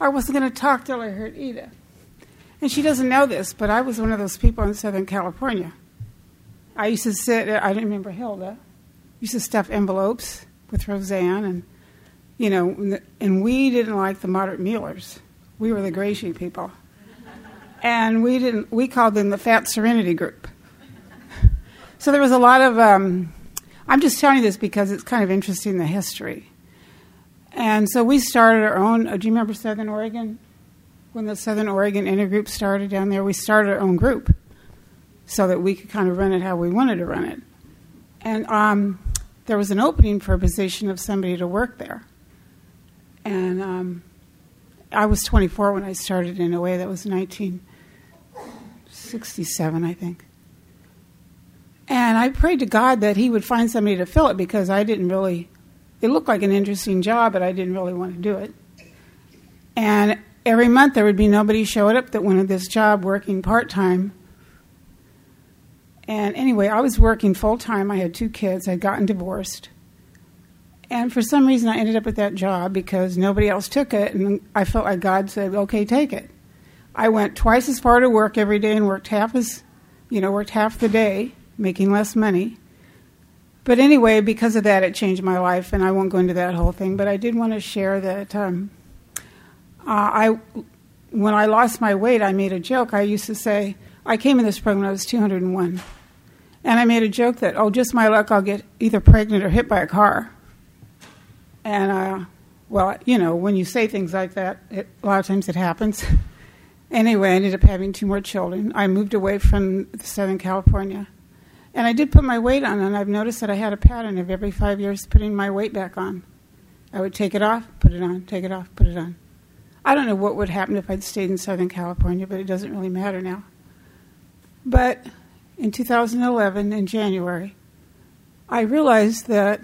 I wasn't going to talk till I heard Ida. And she doesn't know this, but I was one of those people in Southern California. I used to sit, I didn't remember Hilda, used to stuff envelopes with Roseanne, and you know, and we didn't like the moderate mealers. We were the sheet people, and we didn't. We called them the Fat Serenity Group. So there was a lot of. Um, I'm just telling you this because it's kind of interesting the history. And so we started our own. Uh, do you remember Southern Oregon? When the Southern Oregon Intergroup started down there, we started our own group so that we could kind of run it how we wanted to run it. And um, there was an opening for a position of somebody to work there. And um, I was 24 when I started in OA That was 1967, I think. And I prayed to God that He would find somebody to fill it because I didn't really, it looked like an interesting job, but I didn't really want to do it. And every month there would be nobody showed up that wanted this job working part time. And anyway, I was working full time. I had two kids. I'd gotten divorced. And for some reason, I ended up at that job because nobody else took it. And I felt like God said, okay, take it. I went twice as far to work every day and worked half as, you know, worked half the day, making less money. But anyway, because of that, it changed my life. And I won't go into that whole thing. But I did want to share that um, uh, I, when I lost my weight, I made a joke. I used to say, I came in this program when I was 201. And I made a joke that, oh, just my luck, I'll get either pregnant or hit by a car. And, uh, well, you know, when you say things like that, it, a lot of times it happens. anyway, I ended up having two more children. I moved away from Southern California. And I did put my weight on, and I've noticed that I had a pattern of every five years putting my weight back on. I would take it off, put it on, take it off, put it on. I don't know what would happen if I'd stayed in Southern California, but it doesn't really matter now. But in 2011, in January, I realized that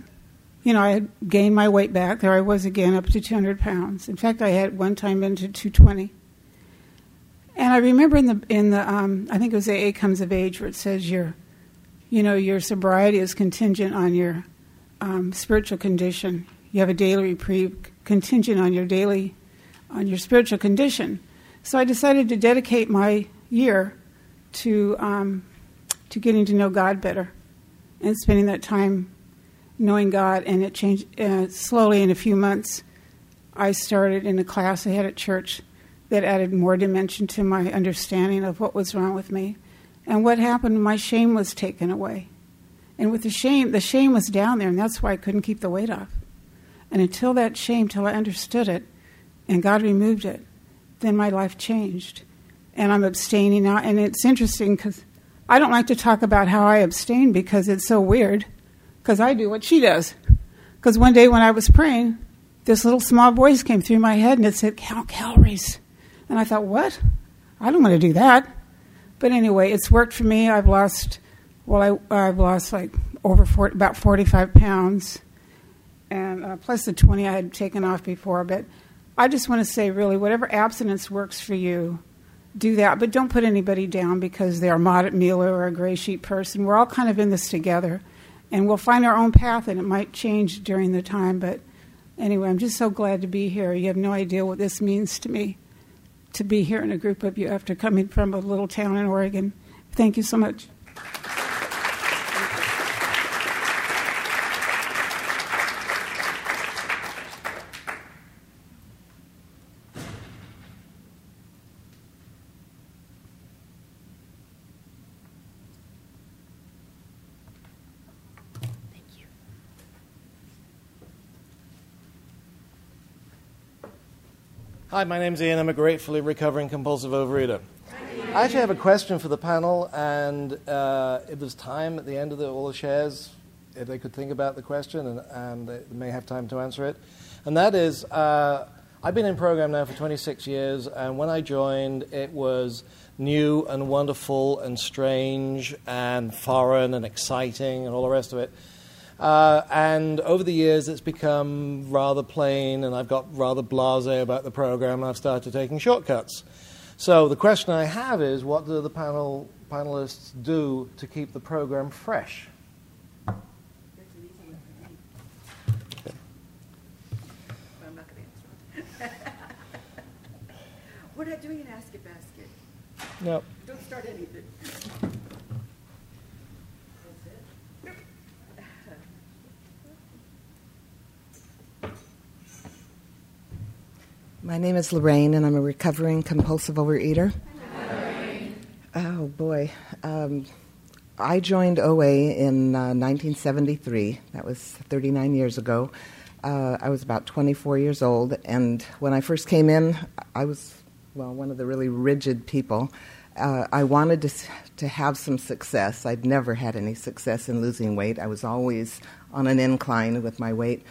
you know, I had gained my weight back. There I was again, up to 200 pounds. In fact, I had one time been to 220. And I remember in the in the um, I think it was the A comes of age where it says your, you know, your sobriety is contingent on your um, spiritual condition. You have a daily reprieve contingent on your daily, on your spiritual condition. So I decided to dedicate my year to um, to getting to know God better and spending that time knowing God. And it changed uh, slowly in a few months. I started in a class I had at church that added more dimension to my understanding of what was wrong with me. And what happened, my shame was taken away. And with the shame, the shame was down there, and that's why I couldn't keep the weight off. And until that shame, till I understood it, and God removed it, then my life changed. And I'm abstaining now. And it's interesting because I don't like to talk about how I abstain because it's so weird, because I do what she does. Because one day when I was praying, this little small voice came through my head and it said, Count calories. And I thought, what? I don't want to do that. But anyway, it's worked for me. I've lost, well, I, I've lost like over 40, about 45 pounds, and uh, plus the 20 I had taken off before. But I just want to say, really, whatever abstinence works for you, do that. But don't put anybody down because they're a moderate mealer or a gray sheet person. We're all kind of in this together, and we'll find our own path, and it might change during the time. But anyway, I'm just so glad to be here. You have no idea what this means to me to be here in a group of you after coming from a little town in Oregon. Thank you so much. Hi, my name's Ian. I'm a gratefully recovering compulsive overeater. I actually have a question for the panel, and uh, it was time at the end of the, all the shares if they could think about the question and, and they may have time to answer it. And that is, uh, I've been in program now for 26 years, and when I joined, it was new and wonderful and strange and foreign and exciting and all the rest of it. Uh, and over the years, it's become rather plain, and I've got rather blase about the program, and I've started taking shortcuts. So the question I have is, what do the panel panelists do to keep the program fresh? We're not doing an ask it basket. No. Don't start anything. My name is Lorraine, and I'm a recovering compulsive overeater. Oh boy, um, I joined OA in uh, 1973. That was 39 years ago. Uh, I was about 24 years old, and when I first came in, I was well one of the really rigid people. Uh, I wanted to to have some success. I'd never had any success in losing weight. I was always on an incline with my weight.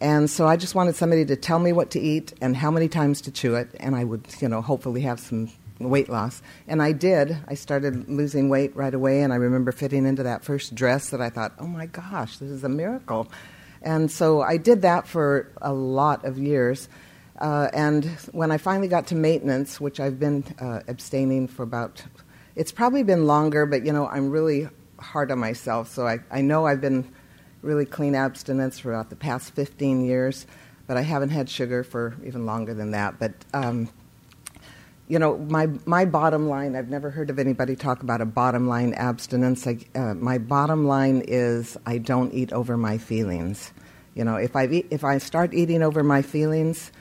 And so I just wanted somebody to tell me what to eat and how many times to chew it, and I would, you know, hopefully have some weight loss. And I did. I started losing weight right away, and I remember fitting into that first dress that I thought, oh my gosh, this is a miracle. And so I did that for a lot of years. Uh, and when I finally got to maintenance, which I've been uh, abstaining for about, it's probably been longer, but you know, I'm really hard on myself. So I, I know I've been really clean abstinence about the past 15 years, but I haven't had sugar for even longer than that. But um, you know, my my bottom line. I've never heard of anybody talk about a bottom line abstinence. I, uh, my bottom line is I don't eat over my feelings. You know, if I eat, if I start eating over my feelings,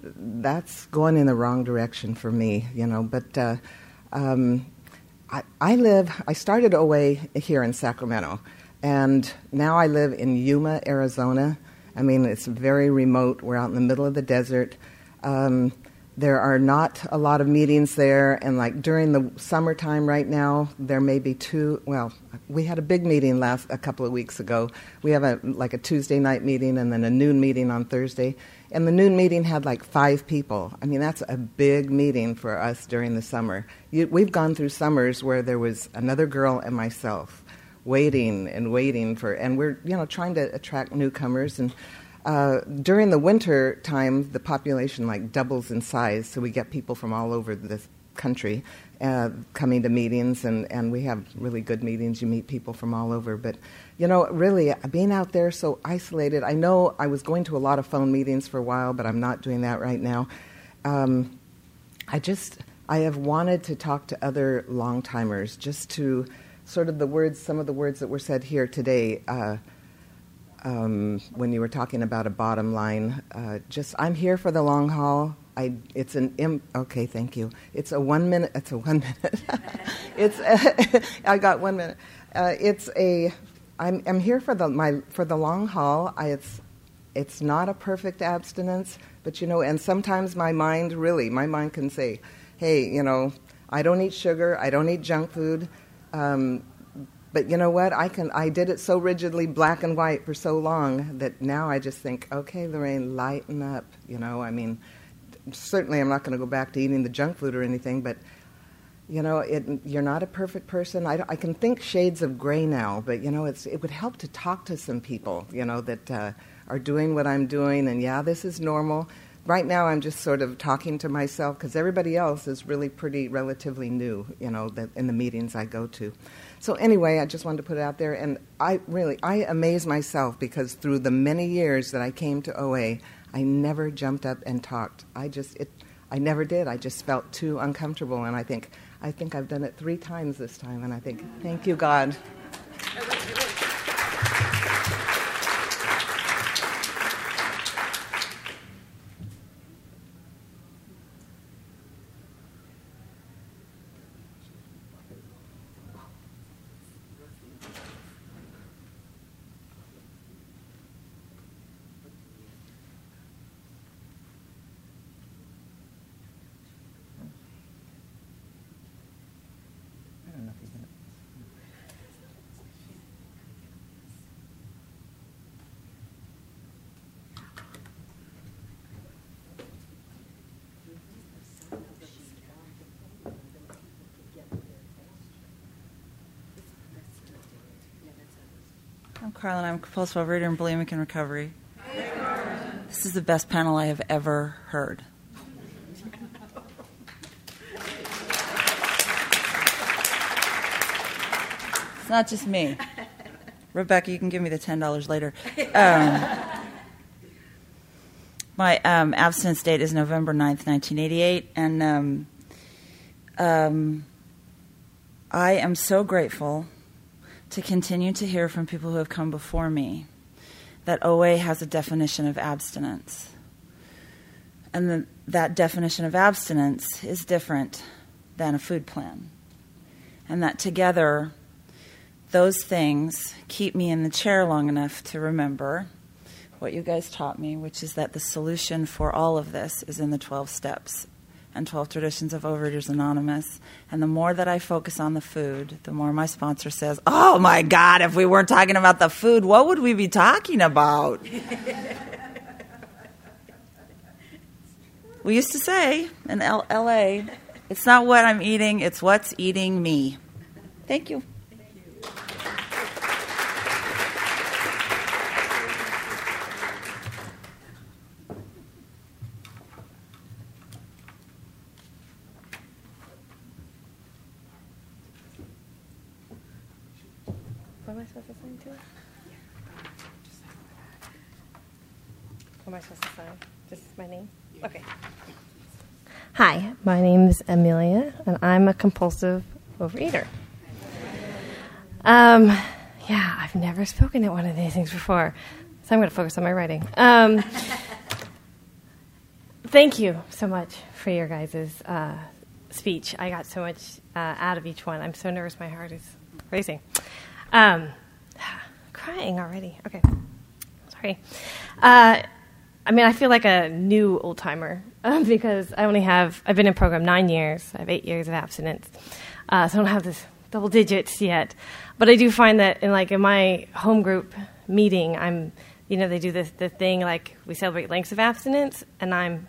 that's going in the wrong direction for me. You know, but. Uh, um, I, I live. I started OA here in Sacramento, and now I live in Yuma, Arizona. I mean, it's very remote. We're out in the middle of the desert. Um, there are not a lot of meetings there, and like during the summertime right now, there may be two. Well, we had a big meeting last a couple of weeks ago. We have a like a Tuesday night meeting and then a noon meeting on Thursday. And the noon meeting had like five people. I mean, that's a big meeting for us during the summer. You, we've gone through summers where there was another girl and myself waiting and waiting for, and we're you know trying to attract newcomers and. Uh, during the winter time, the population like doubles in size, so we get people from all over the country uh, coming to meetings, and, and we have really good meetings. You meet people from all over, but you know, really being out there so isolated. I know I was going to a lot of phone meetings for a while, but I'm not doing that right now. Um, I just I have wanted to talk to other long timers, just to sort of the words, some of the words that were said here today. Uh, um, when you were talking about a bottom line. Uh, just, I'm here for the long haul. I, it's an Im- okay. Thank you. It's a one minute. It's a one minute. it's. A, I got one minute. Uh, it's a. I'm, I'm here for the my for the long haul. I, it's it's not a perfect abstinence, but you know, and sometimes my mind really, my mind can say, "Hey, you know, I don't eat sugar. I don't eat junk food." Um, but you know what? I can. I did it so rigidly, black and white, for so long that now I just think, okay, Lorraine, lighten up. You know, I mean, certainly I'm not going to go back to eating the junk food or anything, but you know, it, you're not a perfect person. I, I, can think shades of gray now, but you know, it would help to talk to some people, you know, that uh, are doing what I'm doing, and yeah, this is normal. Right now, I'm just sort of talking to myself because everybody else is really pretty relatively new, you know, that in the meetings I go to. So anyway, I just wanted to put it out there, and I really I amaze myself because through the many years that I came to OA, I never jumped up and talked. I just it I never did. I just felt too uncomfortable, and I think I think I've done it three times this time, and I think thank you God. Carlin. I'm a compulsive overeater and bulimic in recovery. This is the best panel I have ever heard. It's not just me. Rebecca, you can give me the $10 later. Um, my um, abstinence date is November 9th, 1988, and um, um, I am so grateful to continue to hear from people who have come before me that OA has a definition of abstinence. And the, that definition of abstinence is different than a food plan. And that together, those things keep me in the chair long enough to remember what you guys taught me, which is that the solution for all of this is in the 12 steps and 12 Traditions of Overeaters Anonymous. And the more that I focus on the food, the more my sponsor says, Oh my God, if we weren't talking about the food, what would we be talking about? we used to say in L- LA, it's not what I'm eating, it's what's eating me. Thank you. What am I supposed to sign to? What am I supposed to sign? Just my name? Okay. Hi, my name is Amelia, and I'm a compulsive overeater. Um, yeah, I've never spoken at one of these things before, so I'm going to focus on my writing. Um, thank you so much for your guys' uh, speech. I got so much uh, out of each one. I'm so nervous, my heart is racing. Um, crying already. Okay, sorry. Uh, I mean, I feel like a new old timer um, because I only have I've been in program nine years. I have eight years of abstinence, uh, so I don't have this double digits yet. But I do find that in like in my home group meeting, I'm you know they do this the thing like we celebrate lengths of abstinence, and I'm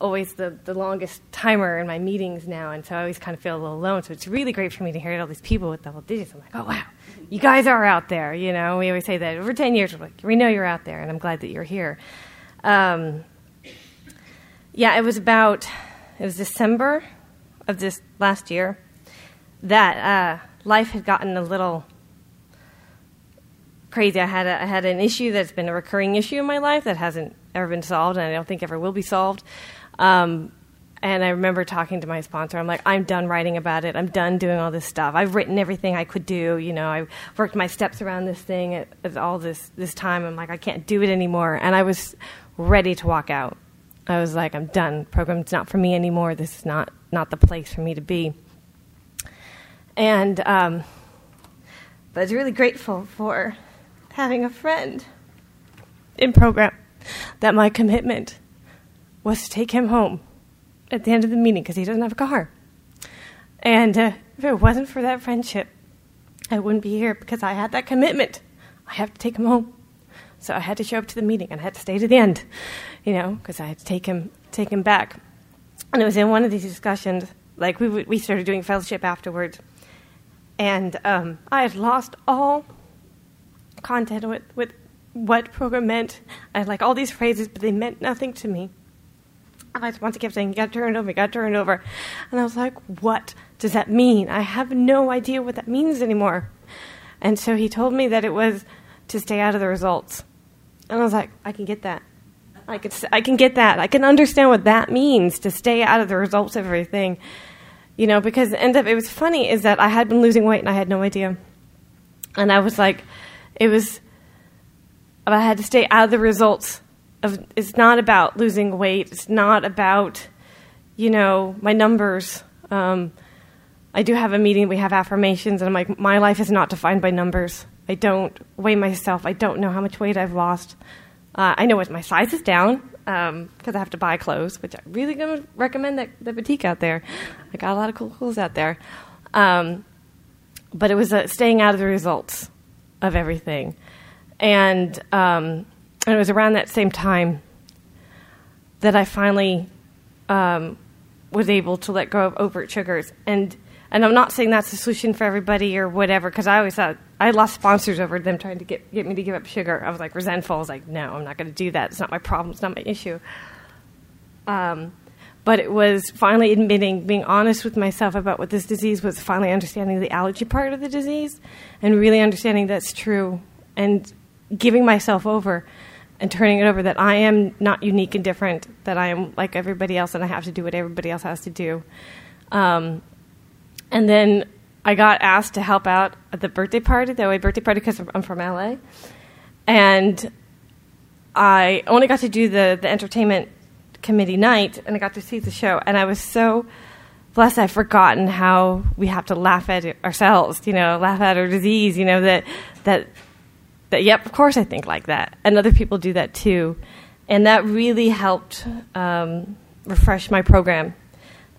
always the, the longest timer in my meetings now, and so I always kind of feel a little alone. So it's really great for me to hear all these people with double digits. I'm like, oh wow, you guys are out there. You know, we always say that over ten years, we're like, we know you're out there, and I'm glad that you're here. Um, yeah, it was about it was December of this last year that uh, life had gotten a little crazy. I had a, I had an issue that's been a recurring issue in my life that hasn't ever been solved, and I don't think ever will be solved. Um, and I remember talking to my sponsor. I'm like, I'm done writing about it. I'm done doing all this stuff. I've written everything I could do. You know, I worked my steps around this thing at, at all this this time. I'm like, I can't do it anymore. And I was ready to walk out. I was like, I'm done. Program's not for me anymore. This is not not the place for me to be. And um, but I was really grateful for having a friend in program that my commitment was to take him home at the end of the meeting because he doesn't have a car. And uh, if it wasn't for that friendship, I wouldn't be here because I had that commitment. I have to take him home. So I had to show up to the meeting and I had to stay to the end, you know, because I had to take him, take him back. And it was in one of these discussions, like we, we started doing fellowship afterwards, and um, I had lost all content with, with what program meant. I had like all these phrases, but they meant nothing to me. And my sponsor kept saying, got to turn it over, got to turn it over. And I was like, What does that mean? I have no idea what that means anymore. And so he told me that it was to stay out of the results. And I was like, I can get that. I can, I can get that. I can understand what that means to stay out of the results of everything. You know, because end up, it was funny is that I had been losing weight and I had no idea. And I was like, it was, I had to stay out of the results of, it's not about losing weight. It's not about, you know, my numbers. Um, I do have a meeting, we have affirmations, and I'm like, my life is not defined by numbers. I don't weigh myself. I don't know how much weight I've lost. Uh, I know what my size is down because um, I have to buy clothes, which I really gonna recommend that the boutique out there. I got a lot of cool clothes out there. Um, but it was uh, staying out of the results of everything, and um, and it was around that same time that I finally um, was able to let go of overt sugars and and I'm not saying that's the solution for everybody or whatever, because I always thought I lost sponsors over them trying to get, get me to give up sugar. I was like resentful. I was like, no, I'm not going to do that. It's not my problem. It's not my issue. Um, but it was finally admitting, being honest with myself about what this disease was, finally understanding the allergy part of the disease, and really understanding that's true, and giving myself over and turning it over that I am not unique and different, that I am like everybody else, and I have to do what everybody else has to do. Um, and then I got asked to help out at the birthday party, the OA birthday party, because I'm from LA. And I only got to do the, the entertainment committee night, and I got to see the show. And I was so blessed, I've forgotten how we have to laugh at ourselves, you know, laugh at our disease, you know, that, that, that, yep, of course I think like that. And other people do that too. And that really helped um, refresh my program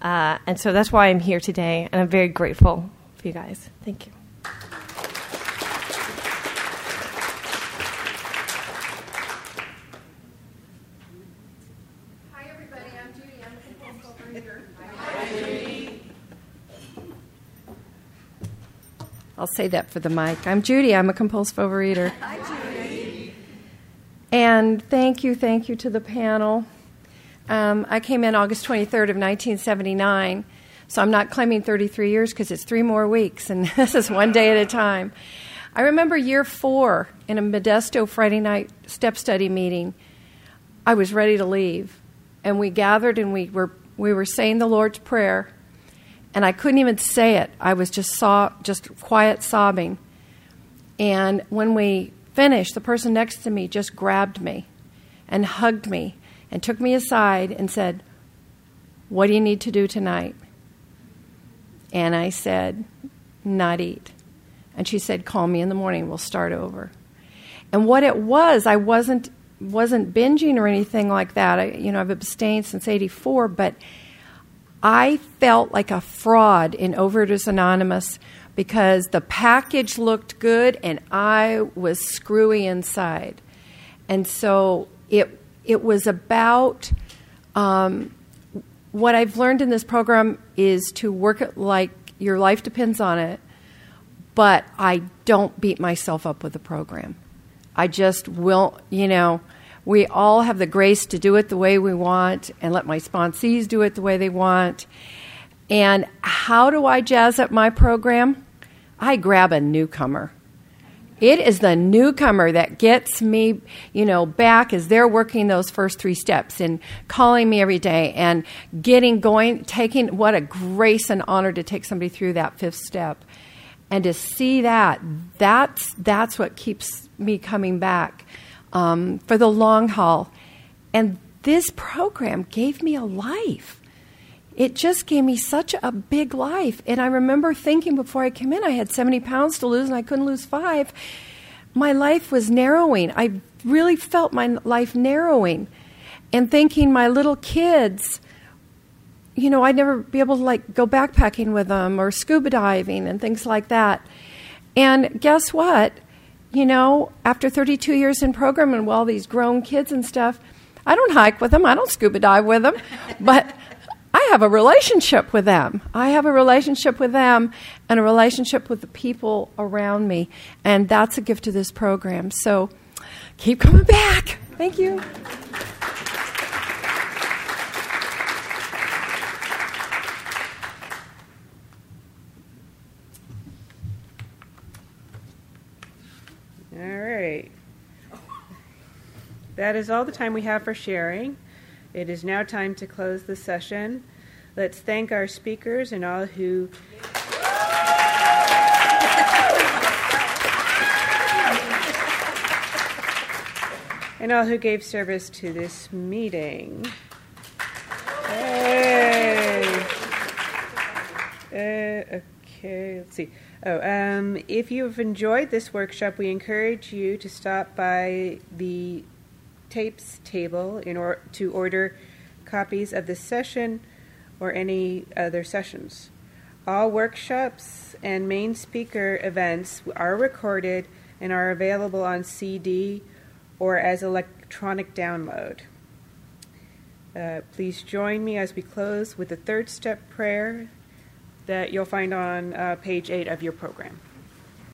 uh, and so that's why I'm here today, and I'm very grateful for you guys. Thank you. Hi, everybody. I'm Judy. I'm a compulsive overeater. Hi, Judy. I'll say that for the mic. I'm Judy. I'm a compulsive overeater. Hi, Judy. And thank you, thank you to the panel. Um, I came in August 23rd of 1979, so I'm not claiming 33 years because it's three more weeks, and this is one day at a time. I remember year four in a Modesto Friday night step study meeting. I was ready to leave, and we gathered and we were we were saying the Lord's prayer, and I couldn't even say it. I was just saw just quiet sobbing. And when we finished, the person next to me just grabbed me and hugged me and took me aside and said, What do you need to do tonight? And I said, Not eat. And she said, Call me in the morning, we'll start over. And what it was, I wasn't wasn't binging or anything like that. I, you know, I've abstained since '84, but I felt like a fraud in Overeaters Anonymous because the package looked good and I was screwy inside. And so it it was about um, what I've learned in this program is to work it like your life depends on it, but I don't beat myself up with the program. I just will, you know, we all have the grace to do it the way we want and let my sponsees do it the way they want. And how do I jazz up my program? I grab a newcomer. It is the newcomer that gets me, you know, back as they're working those first three steps and calling me every day and getting going, taking what a grace and honor to take somebody through that fifth step. And to see that, that's, that's what keeps me coming back um, for the long haul. And this program gave me a life it just gave me such a big life. And I remember thinking before I came in, I had 70 pounds to lose and I couldn't lose five. My life was narrowing. I really felt my life narrowing. And thinking my little kids, you know, I'd never be able to like go backpacking with them or scuba diving and things like that. And guess what? You know, after 32 years in program and with all these grown kids and stuff, I don't hike with them. I don't scuba dive with them. But I have a relationship with them. I have a relationship with them and a relationship with the people around me. And that's a gift to this program. So keep coming back. Thank you. All right. That is all the time we have for sharing. It is now time to close the session. Let's thank our speakers and all who. and all who gave service to this meeting. Hey. Uh, okay, let's see. Oh, um, if you've enjoyed this workshop, we encourage you to stop by the tapes table in order to order copies of this session or any other sessions. All workshops and main speaker events are recorded and are available on CD or as electronic download. Uh, please join me as we close with the third step prayer that you'll find on uh, page 8 of your program.